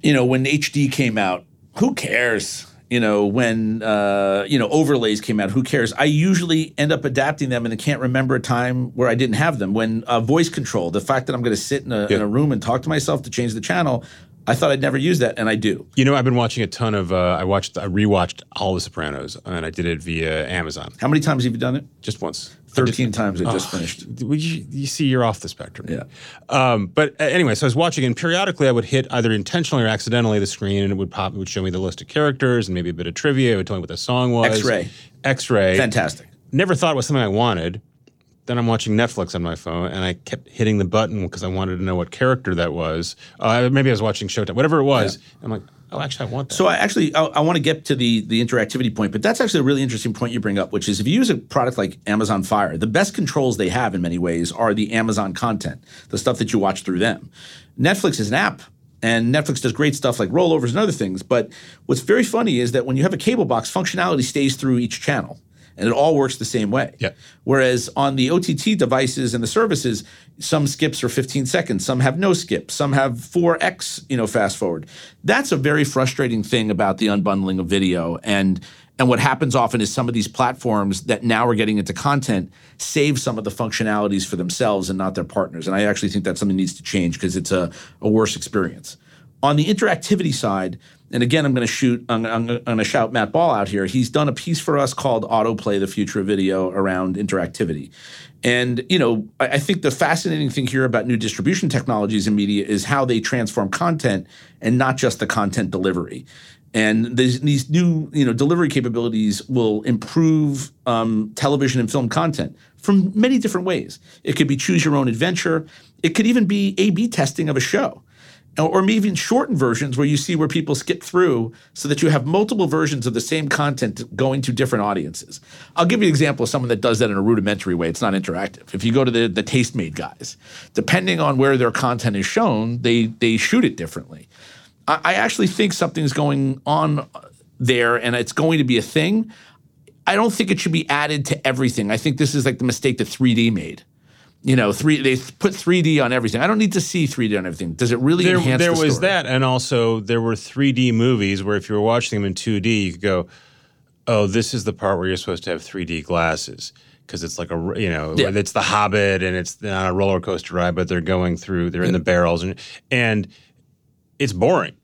you know, when HD came out, who cares? You know, when uh, you know overlays came out, who cares? I usually end up adapting them, and I can't remember a time where I didn't have them. When uh, voice control, the fact that I'm going to sit in a, in a room and talk to myself to change the channel, I thought I'd never use that, and I do. You know, I've been watching a ton of. Uh, I watched, I rewatched all The Sopranos, and I did it via Amazon How many times have you done it? just once. Thirteen times. I just finished. You, you see, you're off the spectrum. Yeah. Um, but uh, anyway, so I was watching, and periodically I would hit either intentionally or accidentally the screen, and it would pop. It would show me the list of characters and maybe a bit of trivia. It would tell me what the song was. X-ray. X-ray. Fantastic. Never thought it was something I wanted. Then I'm watching Netflix on my phone, and I kept hitting the button because I wanted to know what character that was. Uh, maybe I was watching Showtime, whatever it was. I'm like, oh, actually, I want that. So I actually I, I want to get to the the interactivity point, but that's actually a really interesting point you bring up, which is if you use a product like Amazon Fire, the best controls they have in many ways are the Amazon content, the stuff that you watch through them. Netflix is an app And Netflix does great stuff like rollovers and other things. But what's very funny is that when you have a cable box, functionality stays through each channel and it all works the same way. Yeah. Whereas on the OTT devices and the services, some skips are 15 seconds, some have no skip, some have 4x, you know, fast forward. That's a very frustrating thing about the unbundling of video and and what happens often is some of these platforms that now are getting into content save some of the functionalities for themselves and not their partners. And I actually think that something needs to change because it's a, a worse experience. On the interactivity side, and again, I'm going to shoot, I'm, I'm going to shout Matt Ball out here. He's done a piece for us called Autoplay, the Future of Video around interactivity. And, you know, I, I think the fascinating thing here about new distribution technologies in media is how they transform content and not just the content delivery. And these, these new, you know, delivery capabilities will improve um, television and film content from many different ways. It could be choose your own adventure. It could even be A/B testing of a show or maybe even shortened versions where you see where people skip through so that you have multiple versions of the same content going to different audiences. I'll give you an example of someone that does that in a rudimentary way. It's not interactive. If you go to the, the Tastemade guys, depending on where their content is shown, they, they shoot it differently. I, I actually think something's going on there and it's going to be a thing. I don't think it should be added to everything. I think this is like the mistake that 3D made you know, three they put 3D on everything. I don't need to see 3D on everything. Does it really there, enhance there the was story? that and also there were 3d movies where if you were watching them in 2d you could go oh this is the part where you're supposed to have 3d glasses because it's like a you know Yeah. it's the hobbit and it's not a roller coaster ride but they're going through they're in the barrels and and it's boring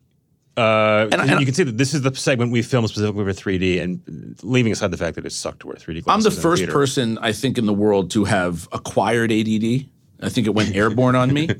uh, And and you can see that this is the segment we filmed specifically for 3D, and leaving aside the fact that it sucked to wear 3D I'm the first theater. person I think in the world to have acquired ADD. I think it went airborne on me.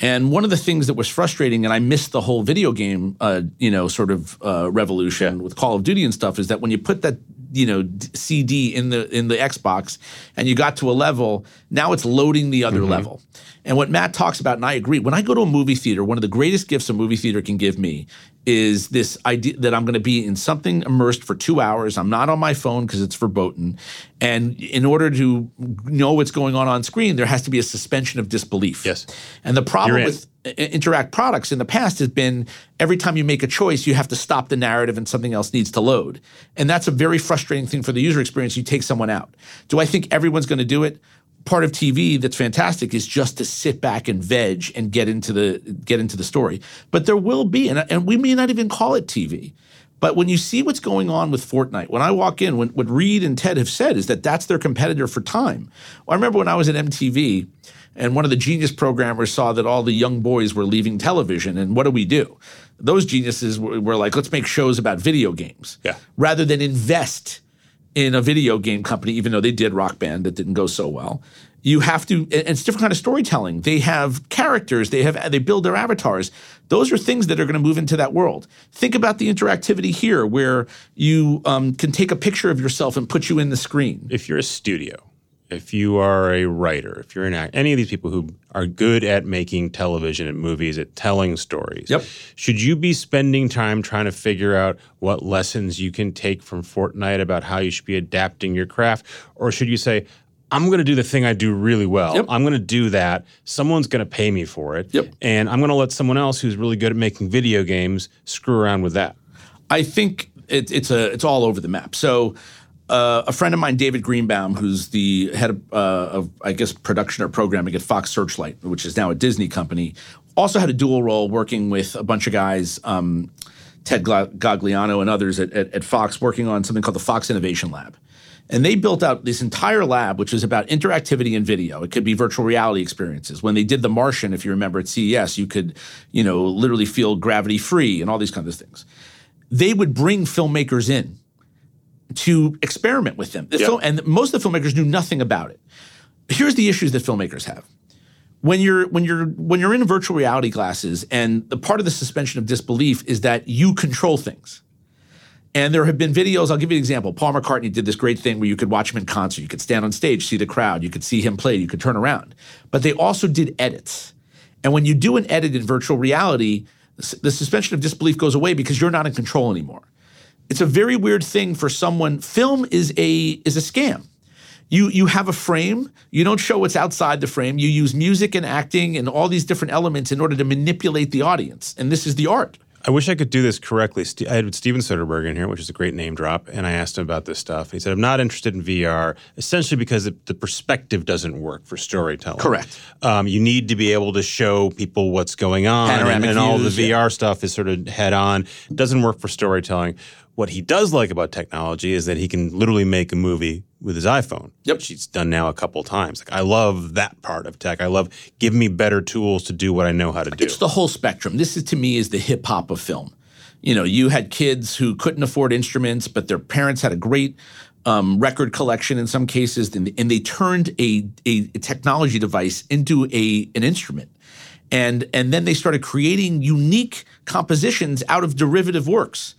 And one of the things that was frustrating, and I missed the whole video game, uh, you know, sort of uh, revolution with Call of Duty and stuff, is that when you put that, you know, d- CD in the in the Xbox, and you got to a level, now it's loading the other level. And what Matt talks about, and I agree, when I go to a movie theater, one of the greatest gifts a movie theater can give me is this idea that I'm going to be in something immersed for two hours. I'm not on my phone because it's verboten. And in order to know what's going on on screen, there has to be a suspension of disbelief. Yes. And the problem with uh, Interact products in the past has been every time you make a choice, you have to stop the narrative and something else needs to load. And that's a very frustrating thing for the user experience. You take someone out. Do I think everyone's going to do it? Part of TV that's fantastic is just to sit back and veg and get into the get into the story. But there will be, and, and we may not even call it TV. But when you see what's going on with Fortnite, when I walk in, when, what Reed and Ted have said is that that's their competitor for time. Well, I remember when I was at MTV, and one of the genius programmers saw that all the young boys were leaving television, and what do we do? Those geniuses were, were like, let's make shows about video games, Yeah. rather than invest in a video game company, even though they did Rock Band, that didn't go so well. You have to, and it's different kind of storytelling. They have characters, they have, they build their avatars. Those are things that are going to move into that world. Think about the interactivity here, where you um, can take a picture of yourself and put you in the screen. if you're a studio, if you are a writer, if you're an act, any of these people who are good at making television and movies, at telling stories, Yep. should you be spending time trying to figure out what lessons you can take from Fortnite about how you should be adapting your craft? Or should you say, I'm going to do the thing I do really well. Yep. I'm going to do that. Someone's going to pay me for it. Yep. And I'm going to let someone else who's really good at making video games screw around with that. I think it, it's a it's all over the map. So. Uh, a friend of mine, David Greenbaum, who's the head of, uh, of, I guess, production or programming at Fox Searchlight, which is now a Disney company, also had a dual role working with a bunch of guys, um, Ted Gagliano and others at, at, at Fox, working on something called the Fox Innovation Lab. And they built out this entire lab, which was about interactivity in video. It could be virtual reality experiences. When they did The Martian, if you remember at CES, you could, you know, literally feel gravity free and all these kinds of things they would bring filmmakers in to experiment with them. The film, and most of the filmmakers knew nothing about it. Here's the issues that filmmakers have. When you're when you're when you're in virtual reality glasses, and the part of the suspension of disbelief is that you control things. And there have been videos, I'll give you an example. Paul McCartney did this great thing where you could watch him in concert. You could stand on stage, see the crowd, you could see him play, you could turn around. But they also did edits. And when you do an edit in virtual reality, the suspension of disbelief goes away because you're not in control anymore. It's a very weird thing for someone. Film is a is a scam. You you have a frame. You don't show what's outside the frame. You use music and acting and all these different elements in order to manipulate the audience. And this is the art. I wish I could do this correctly. I had Steven Soderbergh in here, which is a great name drop, and I asked him about this stuff. He said, "I'm not interested in VR, essentially because the, the perspective doesn't work for storytelling. Correct. Um, you need to be able to show people what's going on, and, and all the VR yeah. stuff is sort of head on. It doesn't work for storytelling. What he does like about technology is that he can literally make a movie with his iPhone, Yep. She's done now a couple times. Like I love that part of tech. I love give me better tools to do what I know how to do. It's the whole spectrum. This is to me is the hip hop of film. You know, you had kids who couldn't afford instruments, but their parents had a great um, record collection in some cases, and, and they turned a, a technology device into a an instrument, and and then they started creating unique compositions out of derivative works.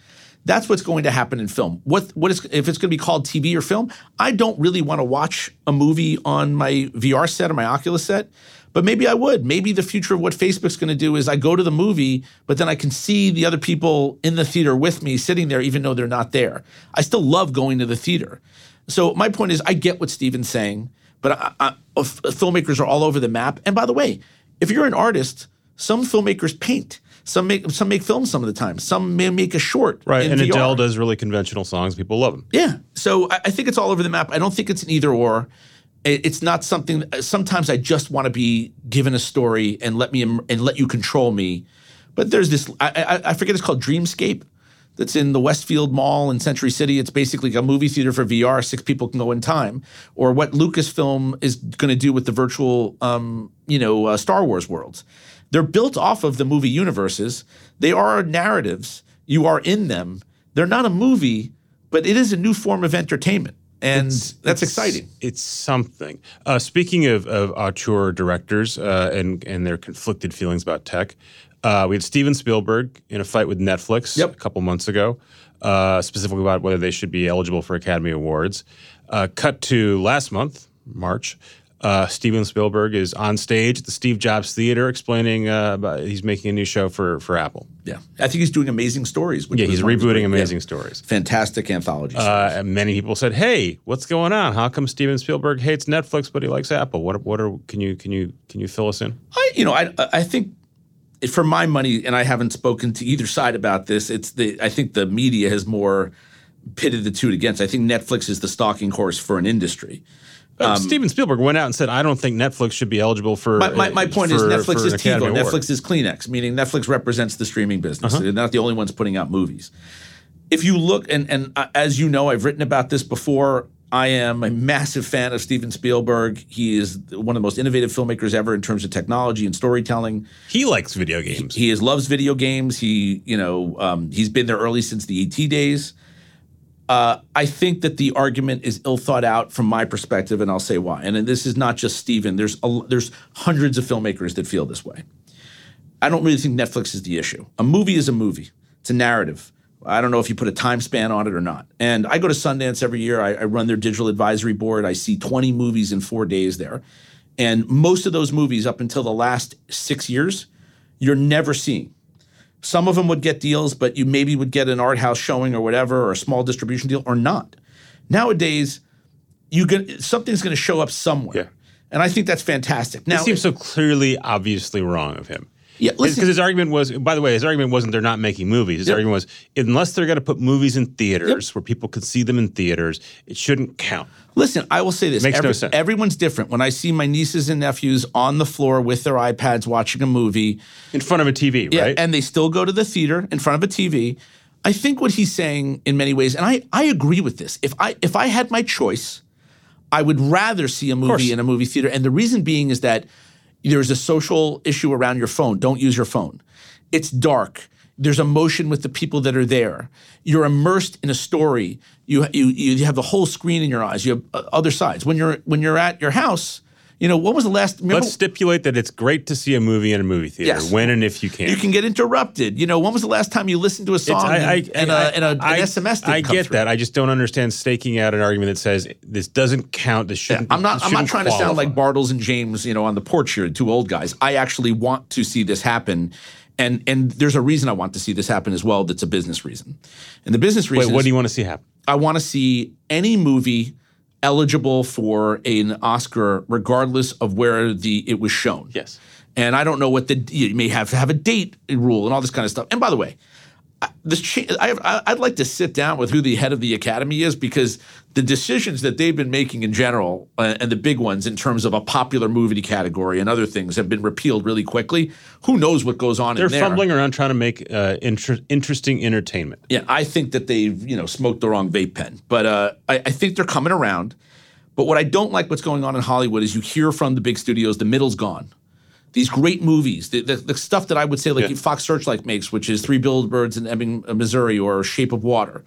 That's what's going to happen in film. What what is if it's going to be called TV or film? I don't really want to watch a movie on my VR set or my Oculus set, but maybe I would. Maybe the future of what Facebook's going to do is I go to the movie, but then I can see the other people in the theater with me sitting there, even though they're not there. I still love going to the theater. So my point is, I get what Steven's saying, but I, I, f- filmmakers are all over the map. And by the way, if you're an artist, some filmmakers paint. Some make some make films some of the time. Some may make a short. right, and VR. Adele does really conventional songs. People love them. Yeah. So I, I think it's all over the map. I don't think it's an either or. It- It's not something. Sometimes I just want to be given a story and let me and let you control me. But there's this. I, I, I forget it's called Dreamscape. That's in the Westfield Mall in Century City. It's basically a movie theater for VR. Six people can go in time. Or what Lucasfilm is going to do with the virtual, um, you know, uh, Star Wars worlds. They're built off of the movie universes. They are narratives. You are in them. They're not a movie, but it is a new form of entertainment, and that's It's- exciting. It's something. Uh, speaking of, of auteur directors uh, and and their conflicted feelings about tech, uh, we had Steven Spielberg in a fight with Netflix Yep. a couple months ago, uh, specifically about whether they should be eligible for Academy Awards. Uh, cut to last month, March. Uh, Steven Spielberg is on stage at the Steve Jobs Theater explaining uh, about he's making a new show for for Apple. Yeah, I think he's doing amazing stories. Yeah, he's one of his rebooting Amazing yeah. Stories. fantastic anthology. Uh, many people said, "Hey, what's going on? How come Steven Spielberg hates Netflix but he likes Apple? What? What are? Can you can you can you fill us in?" I, you know, I I think for my money, and I haven't spoken to either side about this. It's the I think the media has more pitted the two against. I think Netflix is the stalking horse for an industry. Uh, Steven Spielberg went out and said, "I don't think Netflix should be eligible for." My, my, my point is Netflix is TiVo. Award." Uh-huh. Netflix is Kleenex, meaning Netflix represents the streaming business. They're not the only ones putting out movies. If you look, and, and uh, as you know, I've written about this before. I am a massive fan of Steven Spielberg. He is one of the most innovative filmmakers ever in terms of technology and storytelling. He likes video games. He is loves video games. He, you know, um, he's been there early since the ET days. Uh, I think that the argument is ill thought out from my perspective, and I'll say why. And this is not just Steven. There's a, there's hundreds of filmmakers that feel this way. I don't really think Netflix is the issue. A movie is a movie. It's a narrative. I don't know if you put a time span on it or not. And I go to Sundance every year. I, I run their digital advisory board. I see 20 movies in four days there. And most of those movies, up until the last six years, you're never seeing. Some of them would get deals, but you maybe would get an art house showing or whatever, or a small distribution deal, or not. Nowadays, you get something's going to show up somewhere, Yeah. and I think that's fantastic. Now, it seems so clearly, obviously wrong of him. Yeah, because his argument was. By the way, his argument wasn't they're not making movies. His Yep. argument was unless they're going to put movies in theaters where people can see them in theaters, it shouldn't count. Listen, I will say this. Makes no sense. Everyone's different. When I see my nieces and nephews on the floor with their iPads watching a movie, In front of a TV, yeah, right? and they still go to the theater in front of a TV, I think what he's saying in many ways, and I, I agree with this. If I if I had my choice, I would rather see a movie in a movie theater. And the reason being is that there's a social issue around your phone. Don't use your phone. It's dark. There's emotion with the people that are there. You're immersed in a story. You you you have the whole screen in your eyes. You have uh, other sides. When you're when you're at your house, you know when was the last? Remember, Let's stipulate that it's great to see a movie in a movie theater Yes. when and if you can. you can get interrupted. You know when was the last time you listened to a song and, and, a, and a, an I- SMS? I get through? that. I just don't understand staking out an argument that says this doesn't count. This shouldn't. I'm not. this I'm not trying to sound like qualify. Bartles and James, you know, on the porch here, two old guys. I actually want to see this happen, and and there's a reason I want to see this happen as well. That's a business reason, and the business reason. Wait, what is do you want to see happen? I want to see any movie eligible for an Oscar regardless of where the it was shown. Yes. And I don't know what the you may have to have a date rule and all this kind of stuff. And by the way, this cha- I, I'd like to sit down with who the head of the academy is because the decisions that they've been making in general uh, and the big ones in terms of a popular movie category and other things have been repealed really quickly. Who knows what goes on They're in there? fumbling around trying to make uh, inter- interesting entertainment. Yeah, I think that they've you know smoked the wrong vape pen, but uh, I, I think they're coming around. But what I don't like what's going on in Hollywood is you hear from the big studios the middle's gone. These great movies, the, the, the stuff that I would say like Yeah. Fox Searchlight makes, which is Three Billboards in Ebbing, uh, Missouri, or Shape of Water.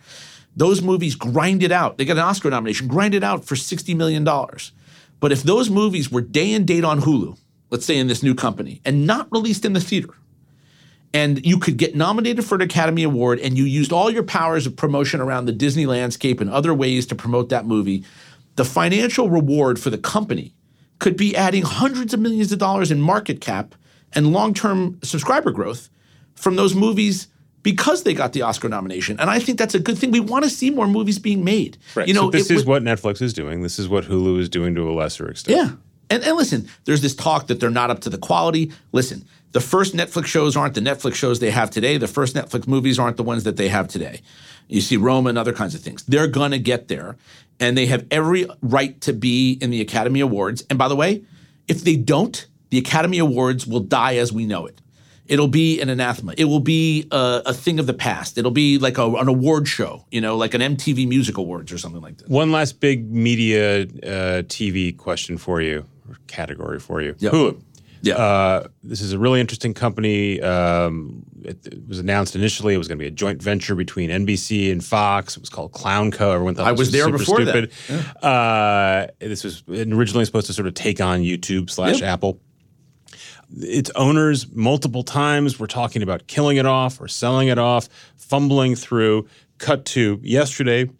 Those movies grind it out. They got an Oscar nomination, grind it out for sixty million dollars. But if those movies were day and date on Hulu, let's say in this new company, and not released in the theater, and you could get nominated for an Academy Award and you used all your powers of promotion around the Disney landscape and other ways to promote that movie, the financial reward for the company could be adding hundreds of millions of dollars in market cap and long-term subscriber growth from those movies because they got the Oscar nomination. And I think that's a good thing. We want to see more movies being made. You know, so this it is what Netflix is doing. This is what Hulu is doing to a lesser extent. yeah. And, and listen, there's this talk that they're not up to the quality. Listen, the first Netflix shows aren't the Netflix shows they have today. The first Netflix movies aren't the ones that they have today. You see Roma and other kinds of things. They're going to get there. And they have every right to be in the Academy Awards. And by the way, if they don't, the Academy Awards will die as we know it. It'll be an anathema. It will be a, a thing of the past. It'll be like a, an award show, you know, like an MTV Music Awards or something like that. One last big media uh, TV question for you, or category for you. Yep. Hulu. Yeah. Uh, this is a really interesting company. Um, it, it was announced initially it was going to be a joint venture between NBC and Fox. It was called Clown Co. Everyone thought I this was there before that. stupid. Uh, this was originally supposed to sort of take on YouTube slash Yep. Apple. Its owners multiple times were talking about killing it off or selling it off, fumbling through. Cut to yesterday,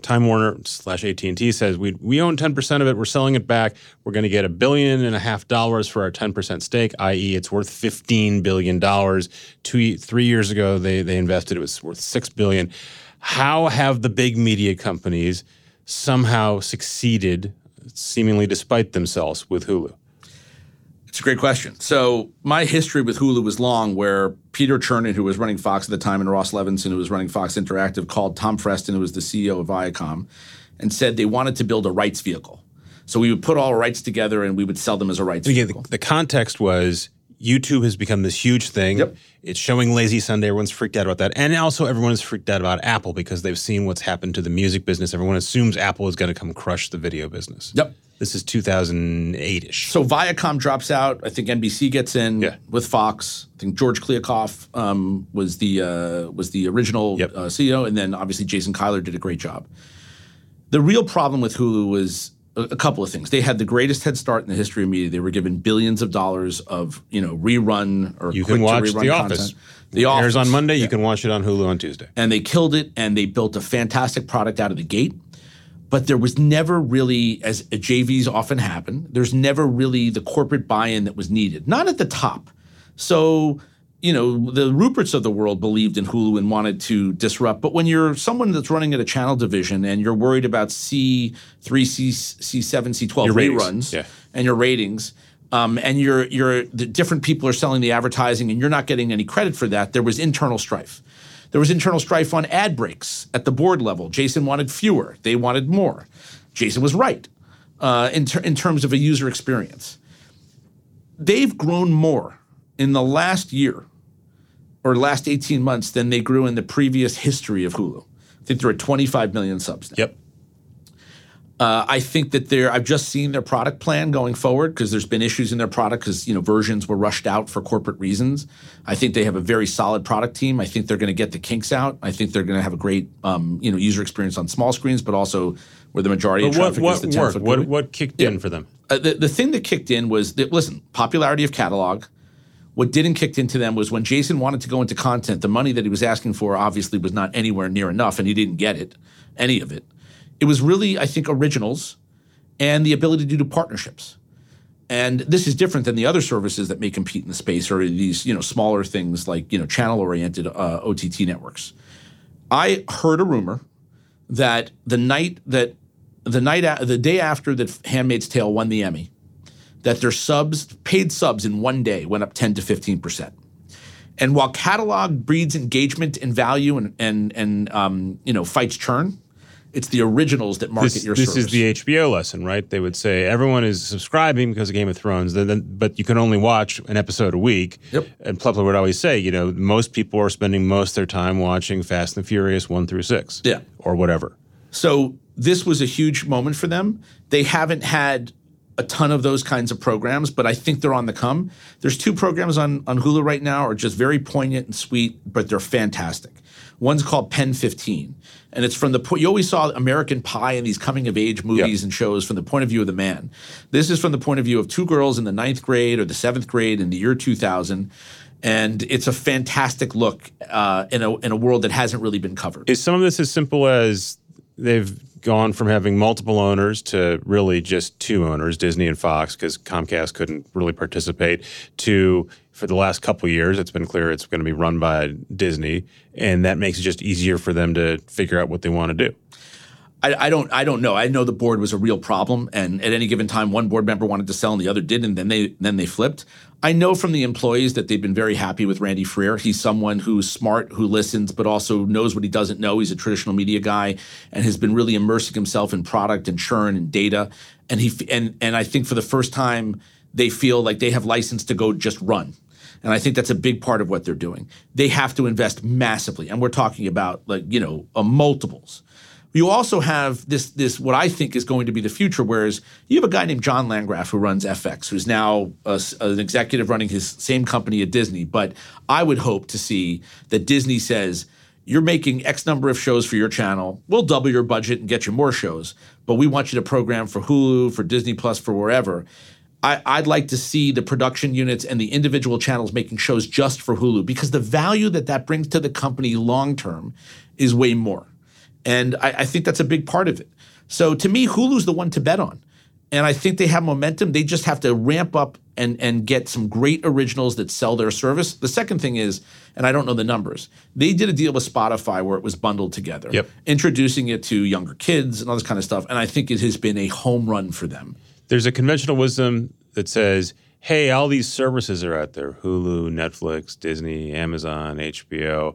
Time Warner slash AT and T says we we own ten percent of it. We're selling it back. We're going to get a billion and a half dollars for our ten percent stake, i.e., it's worth fifteen billion dollars. Two three years ago, they they invested. It was worth six billion. How have the big media companies somehow succeeded, seemingly despite themselves, with Hulu? It's a great question. So my history with Hulu was long, where Peter Chernin, who was running Fox at the time, and Ross Levinsohn, who was running Fox Interactive, called Tom Freston, who was the CEO of Viacom, and said they wanted to build a rights vehicle. So we would put all rights together and we would sell them as a rights Yeah, vehicle. the, the context was YouTube has become this huge thing. Yep. It's showing Lazy Sunday. Everyone's freaked out about that. And also, everyone is freaked out about Apple because they've seen what's happened to the music business. Everyone assumes Apple is going to come crush the video business. Yep. This is 2008 ish. So Viacom drops out. I think NBC gets in Yeah. with Fox. I think George Kliavkoff um, was the uh, was the original Yep. uh, CEO, and then obviously Jason Kilar did a great job. The real problem with Hulu was a, a couple of things. They had the greatest head start in the history of media. They were given billions of dollars of you know rerun or you can watch The content. Office. The It airs Office. on Monday. You can watch it on Hulu on Tuesday. and they killed it and they built a fantastic product out of the gate but there was never really as jvs often happen there's never really the corporate buy-in that was needed. Not at the top. So you know the ruperts of the world believed in hulu and wanted to disrupt. But when you're someone that's running at a channel division and you're worried about c3 c c7 c12 Your ratings, reruns yeah. and your ratings um, and you're you're the different people are selling the advertising and you're not getting any credit for that there was internal strife there was internal strife on ad breaks at the board level. Jason wanted fewer. They wanted more. Jason was right uh, in, ter- in terms of a user experience. They've grown more in the last year or last 18 months than they grew in the previous history of hulu. I think they're at 25 million subs now. Yep. Uh, I think that they're. I've just seen their product plan going forward because there's been issues in their product because you know versions were rushed out for corporate reasons. I think they have a very solid product team. I think they're going to get the kinks out. I think they're going to have a great um, you know user experience on small screens, but also where the majority But of what, traffic what is the 10 worked? What, what kicked in for them? Uh, the, the thing that kicked in was that listen, popularity of catalog. What didn't kick into them was when Jason wanted to go into content, the money that he was asking for obviously was not anywhere near enough, and he didn't get it, any of it. It was really, I think, originals and the ability to do partnerships. And this is different than the other services that may compete in the space or these, you know, smaller things like, you know, channel-oriented uh, OTT networks. I heard a rumor that the night that the night a- the day after that Handmaid's Tale won the Emmy that their subs paid subs in one day went up 10 to 15 percent. And while catalog breeds engagement and value and and and um, you know fights churn, it's the originals that market This, your this service. is the HBO lesson, right? They would say everyone is subscribing because of Game of Thrones, then, then, but you can only watch an episode a week. Yep. And Plepler would always say, you know, most people are spending most of their time watching Fast and Furious one through six. Yeah. Or whatever. So this was a huge moment for them. They haven't had a ton of those kinds of programs, but I think they're on the come. There's two programs on, on Hulu right now are just very poignant and sweet, but they're fantastic. One's called Pen 15, and it's from the point you always saw American Pie and these coming of age movies and shows from the point of view of the man. This is from the point of view of two girls in the ninth grade or the seventh grade in the year 2000. And it's a fantastic look uh, in, a, in a world that hasn't really been covered. Is some of this as simple as they've gone from having multiple owners to really just two owners, Disney and Fox, because Comcast couldn't really participate, to for the last couple years, it's been clear it's going to be run by Disney, and that makes it just easier for them to figure out what they want to do. I, I don't I don't know. I know the board was a real problem, and at any given time, one board member wanted to sell and the other didn't. And then they then they flipped. I know from the employees that they've been very happy with Randy Freer. He's someone who's smart, who listens, but also knows what he doesn't know. He's a traditional media guy and has been really immersing himself in product and churn and data. And he and and I think for the first time, they feel like they have license to go just run. And I think that's a big part of what they're doing. They have to invest massively, and we're talking about like you know multiples. You also have this this what I think is going to be the future. Whereas you have a guy named John Landgraf who runs FX, who's now a an executive running his same company at Disney. But I would hope to see that Disney says you're making X number of shows for your channel. We'll double your budget and get you more shows, but we want you to program for Hulu, for Disney Plus, for wherever. I, I'd like to see the production units and the individual channels making shows just for Hulu because the value that that brings to the company long term is way more. And I, I think that's a big part of it. So to me, Hulu's the one to bet on. And I think they have momentum. They just have to ramp up and, and get some great originals that sell their service. The second thing is, and I don't know the numbers, they did a deal with Spotify where it was bundled together, Yep. introducing it to younger kids and all this kind of stuff. And I think it has been a home run for them. There's a conventional wisdom that says, hey, all these services are out there Hulu, Netflix, Disney, Amazon, HBO.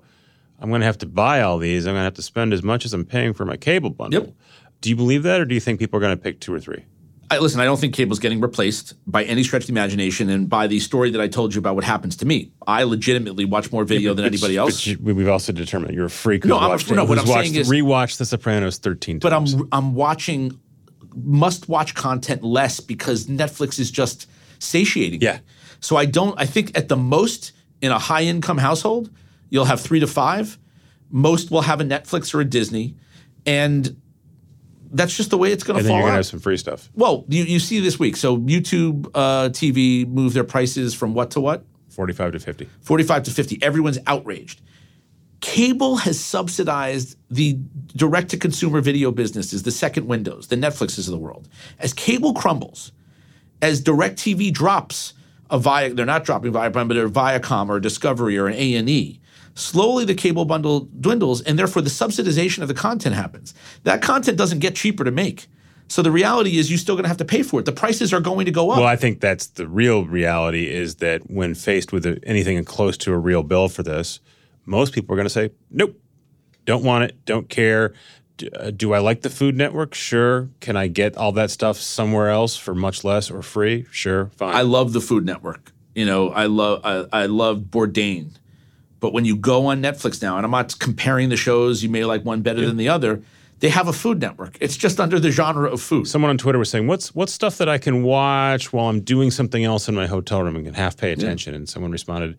I'm going to have to buy all these. I'm going to have to spend as much as I'm paying for my cable bundle. Yep. Do you believe that, or do you think people are going to pick two or three? I, listen, I don't think cable's getting replaced by any stretch of the imagination, and by the story that I told you about what happens to me. I legitimately watch more video than anybody else. you- we- we've also determined you're a freak who's No, watched, no, what I'm watched saying is- rewatched The Sopranos 13 times. but. I'm I'm watching must watch content less because Netflix is just satiating. Yeah. So I don't. I think at the most in a high income household, you'll have three to five. Most will have a Netflix or a Disney, and that's just the way it's going and to then fall you're going to have some free stuff. well, you, you see this week. So YouTube uh, TV moved their prices from what to what? 45 to 50. 45 to 50. Everyone's outraged. Cable has subsidized the direct to consumer video businesses, the second windows, the Netflixes of the world. As cable crumbles, as DirecTV drops a via, they're not dropping Viacom, but they're Viacom or Discovery or an A&E. Slowly the cable bundle dwindles and therefore the subsidization of the content happens. That content doesn't get cheaper to make. So the reality is you're still going to have to pay for it. The prices are going to go up. Well, I think that's the real reality is that when faced with anything close to a real bill for this, most people are going to say, nope, don't want it, don't care. D- uh, do I like the Food Network? Sure. Can I get all that stuff somewhere else for much less or free? Sure, fine. I love the Food Network. You know, I love I, I love Bourdain. But when you go on Netflix now, and I'm not comparing the shows, you may like one better than the other. They have a Food Network. It's just under the genre of food. Someone on Twitter was saying, "What's what's stuff that I can watch while I'm doing something else in my hotel room and can half pay attention?" And someone responded,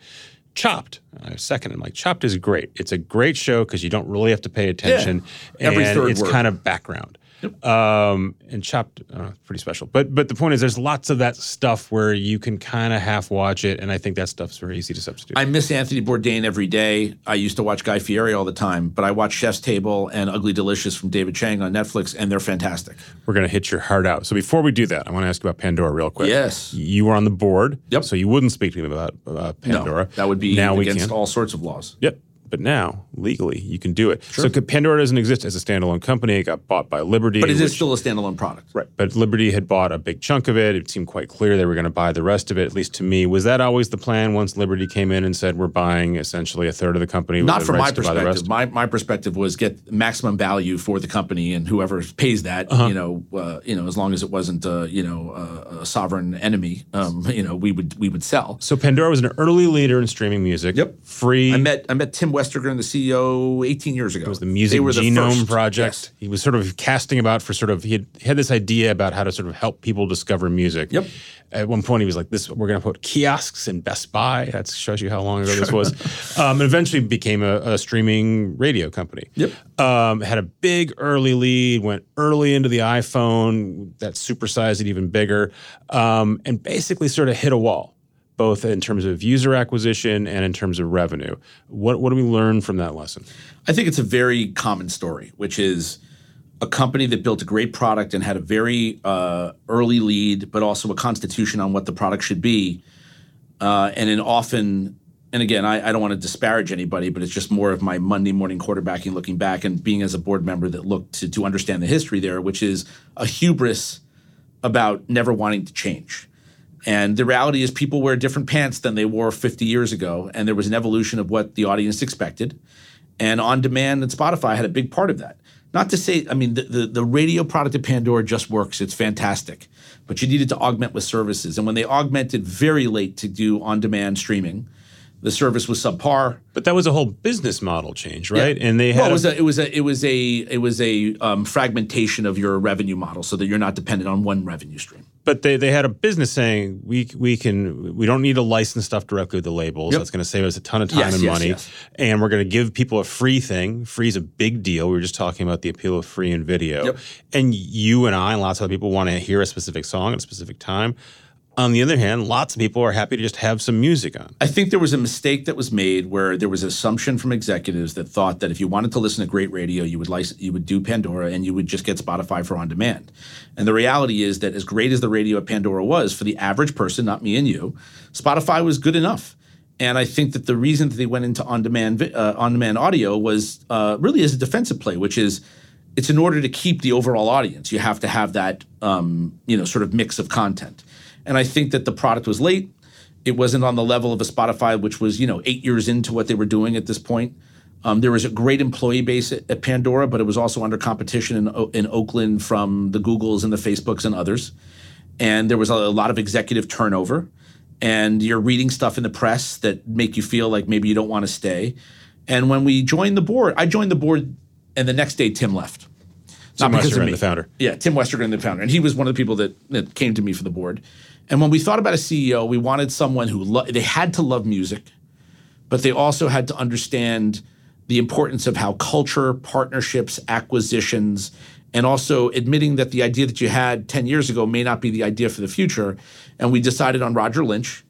"Chopped." And I second, I'm like, "Chopped is great. It's a great show because you don't really have to pay attention, Every and third it's word. kind of background." Um, and Chopped, uh, pretty special. But but the point is, there's lots of that stuff where you can kind of half watch it, and I think that stuff's very easy to substitute. I miss Anthony Bourdain every day. I used to watch Guy Fieri all the time, but I watch Chef's Table and Ugly Delicious from David Chang on Netflix, and they're fantastic. We're going to hit your heart out. So before we do that, I want to ask you about Pandora real quick. Yes. You were on the board. Yep. So you wouldn't speak to me about uh, Pandora. No, that would be now against all sorts of laws. Yep. But now, legally, you can do it. So Pandora doesn't exist as a standalone company. It got bought by Liberty. But it is which- still a standalone product. Right. But Liberty had bought a big chunk of it. It seemed quite clear they were going to buy the rest of it, at least to me. Was that always the plan once Liberty came in and said, we're buying essentially a third of the company? Not from my rights the rest? perspective. My, my perspective was get maximum value for the company, and whoever pays that, Uh-huh. you know, uh, you know, as long as it wasn't, uh, you know, uh, a sovereign enemy, um, you know, we would we would sell. So Pandora was an early leader in streaming music. Yep. Free. I met I met Tim Westergren, the CEO, 18 years ago. It was the Music the Genome first. Project. Yes. He was sort of casting about for sort of he had, he had this idea about how to sort of help people discover music. Yep. At one point, he was like, "This we're going to put kiosks in Best Buy." That shows you how long ago this was. um, and eventually became a, a streaming radio company. Yep. Um, had a big early lead. Went early into the iPhone. That supersized it even bigger, um, and basically sort of hit a wall. Both in terms of user acquisition and in terms of revenue. What, what do we learn from that lesson? I think it's a very common story, which is a company that built a great product and had a very uh, early lead, but also a constitution on what the product should be. Uh, and then often, and again, I, I don't want to disparage anybody, but it's just more of my Monday morning quarterbacking, looking back and being as a board member that looked to, to understand the history there, which is a hubris about never wanting to change. And the reality is, people wear different pants than they wore 50 years ago. And there was an evolution of what the audience expected. And on demand and Spotify had a big part of that. Not to say, I mean, the, the, the radio product of Pandora just works. It's fantastic. But you needed to augment with services. And when they augmented very late to do on demand streaming, the service was subpar. But that was a whole business model change, right? And they had well, it was a, it was a it was a it was a um, fragmentation of your revenue model, so that you're not dependent on one revenue stream. But they, they had a business saying we we can we don't need to license stuff directly with the labels. Yep. That's going to save us a ton of time Yes, and yes, money, yes. and we're going to give people a free thing. Free is a big deal. We were just talking about the appeal of free in video, Yep. and you and I and lots of other people want to hear a specific song at a specific time. On the other hand, lots of people are happy to just have some music on. I think there was a mistake that was made where there was an assumption from executives that thought that if you wanted to listen to great radio, you would license, you would do Pandora and you would just get Spotify for on demand. And the reality is that as great as the radio at Pandora was for the average person, not me and you, Spotify was good enough. And I think that the reason that they went into on-demand uh, on-demand audio was uh, really as a defensive play, which is it's in order to keep the overall audience, you have to have that um, you know sort of mix of content. And I think that the product was late. It wasn't on the level of a Spotify, which was you know eight years into what they were doing at this point. Um, there was a great employee base at, at Pandora, but it was also under competition in, O- in Oakland from the Googles and the Facebooks and others. And there was a, a lot of executive turnover. And you're reading stuff in the press that make you feel like maybe you don't want to stay. And when we joined the board, I joined the board, and the next day Tim left. Tim Westergren, the founder. Yeah, Tim Westergren, the founder, and he was one of the people that that came to me for the board. And when we thought about a CEO, we wanted someone who lo- they had to love music, but they also had to understand the importance of how culture, partnerships, acquisitions, and also admitting that the idea that you had 10 years ago may not be the idea for the future. And we decided on Roger Lynch,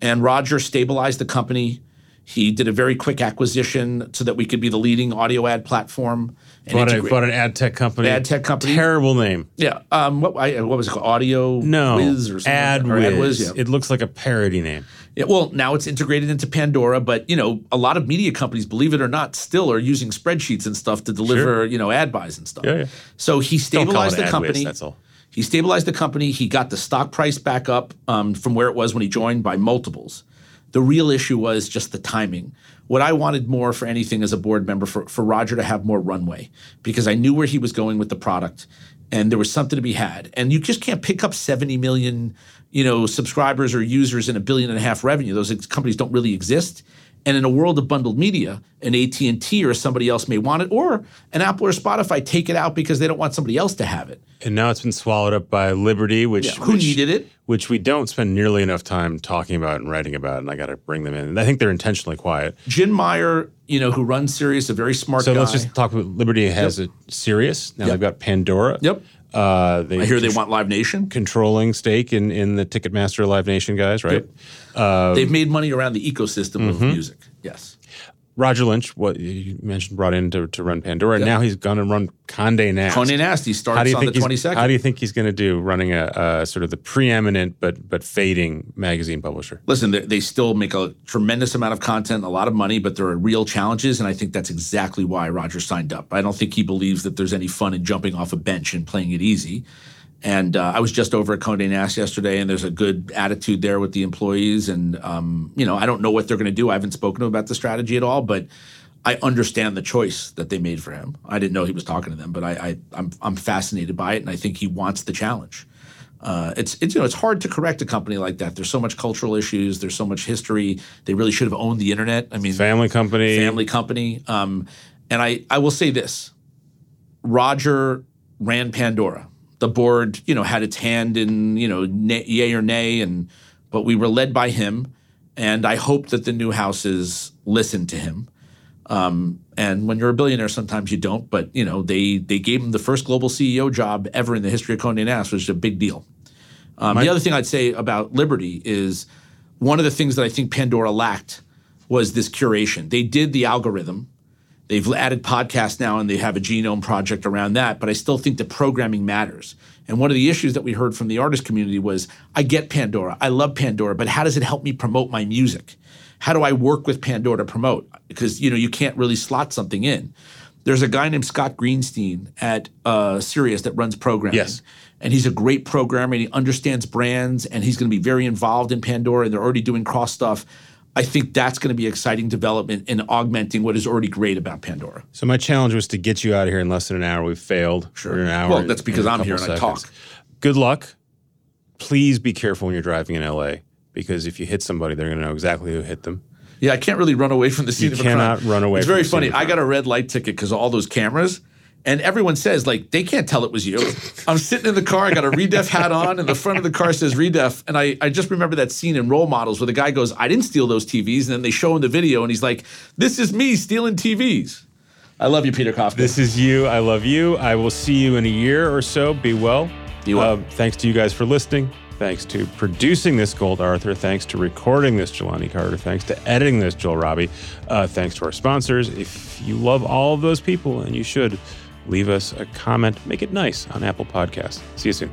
and Roger stabilized the company. He did a very quick acquisition so that we could be the leading audio ad platform. Bought, a, bought an ad tech company. Ad tech company. Terrible name. yeah. Um. What? I, what was it called? Audio. No. Whiz or something. AdWiz. Or AdWiz, yeah. It looks like a parody name. yeah. Well, now it's integrated into Pandora, but you know, a lot of media companies, believe it or not, still are using spreadsheets and stuff to deliver, you know, ad buys and stuff. Yeah, yeah. So he Don't call it stabilized the company. that's all. He stabilized the company. He got the stock price back up um, from where it was when he joined by multiples. The real issue was just the timing. What I wanted more for anything as a board member for, for Roger to have more runway because I knew where he was going with the product and there was something to be had. And you just can't pick up 70 million, you know, subscribers or users and a billion and a half revenue. Those companies don't really exist. And in a world of bundled media, an AT&T or somebody else may want it or an Apple or Spotify take it out because they don't want somebody else to have it. And now it's been swallowed up by Liberty, which Yeah, who which- needed it? which we don't spend nearly enough time talking about and writing about, and I got to bring them in. And I think they're intentionally quiet. Jim Meyer, you know, who runs Sirius, a very smart guy. So guy. let's just talk about Liberty has a Sirius. Now Yep. they've got Pandora. Yep. Uh, they I hear they want Live Nation. controlling stake in in the Ticketmaster Live Nation guys, right? uh They've made money around the ecosystem of Mm-hmm. music. Yes. Roger Lynch, what you mentioned, brought in to, to run Pandora. and Now he's going to run Condé Nast. Condé Nast, he starts on the 22nd. How do you think he's going to do running a, a sort of the preeminent but but fading magazine publisher? Listen, they, they still make a tremendous amount of content, a lot of money, but there are real challenges, and I think that's exactly why Roger signed up. I don't think he believes that there's any fun in jumping off a bench and playing it easy. And uh, I was just over at Condé Nast yesterday, and there's a good attitude there with the employees. And um, you know, I don't know what they're going to do. I haven't spoken to them about the strategy at all, but I understand the choice that they made for him. I didn't know he was talking to them, but I, I I'm I'm fascinated by it, and I think he wants the challenge. Uh, it's it's you know it's hard to correct a company like that. There's so much cultural issues. There's so much history. They really should have owned the internet. I mean, Family company. family company. Um, and I I will say this: Roger ran Pandora. The board, you know, had its hand in you know nay, yay or nay, and but we were led by him. And I hope that the new houses listened to him. Um, and when you're a billionaire, sometimes you don't. But you know, they they gave him the first global CEO job ever in the history of Condé Nast, which is a big deal. Um, the other thing I'd say about Liberty is one of the things that I think Pandora lacked was this curation. They did the algorithm. They've added podcasts now and they have a genome project around that, but I still think the programming matters. And one of the issues that we heard from the artist community was I get Pandora, I love Pandora, but how does it help me promote my music? How do I work with Pandora to promote? Because you know you can't really slot something in. There's a guy named Scott Greenstein at uh, Sirius that runs programming. Yes. And he's a great programmer and he understands brands and he's going to be very involved in Pandora and they're already doing cross stuff. I think that's going to be exciting development in augmenting what is already great about Pandora. So my challenge was to get you out of here in less than an hour. We've failed. Sure. We're an hour. Well, that's because I'm here and I talk. Good luck. Please be careful when you're driving in LA because if you hit somebody, they're going to know exactly who hit them. Yeah, I can't really run away from the scene You of a crime. You cannot run away It's very funny. I got a red light ticket because of all those cameras. And everyone says, like, they can't tell it was you. I'm sitting in the car, I got a Redef hat on, and the front of the car says Redef. And I, I just remember that scene in Role Models where the guy goes, I didn't steal those TVs. And then they show him the video, and he's like, This is me stealing TVs. I love you, Peter Kafka. This is you. I love you. I will see you in a year or so. Be well. Be well. Uh, thanks to you guys for listening. Thanks to producing this, Gold Arthur. Thanks to recording this, Jelani Carter. Thanks to editing this, Joel Robbie. Uh, thanks to our sponsors. If you love all of those people, and you should, leave us a comment. Make it nice on Apple Podcasts. See you soon.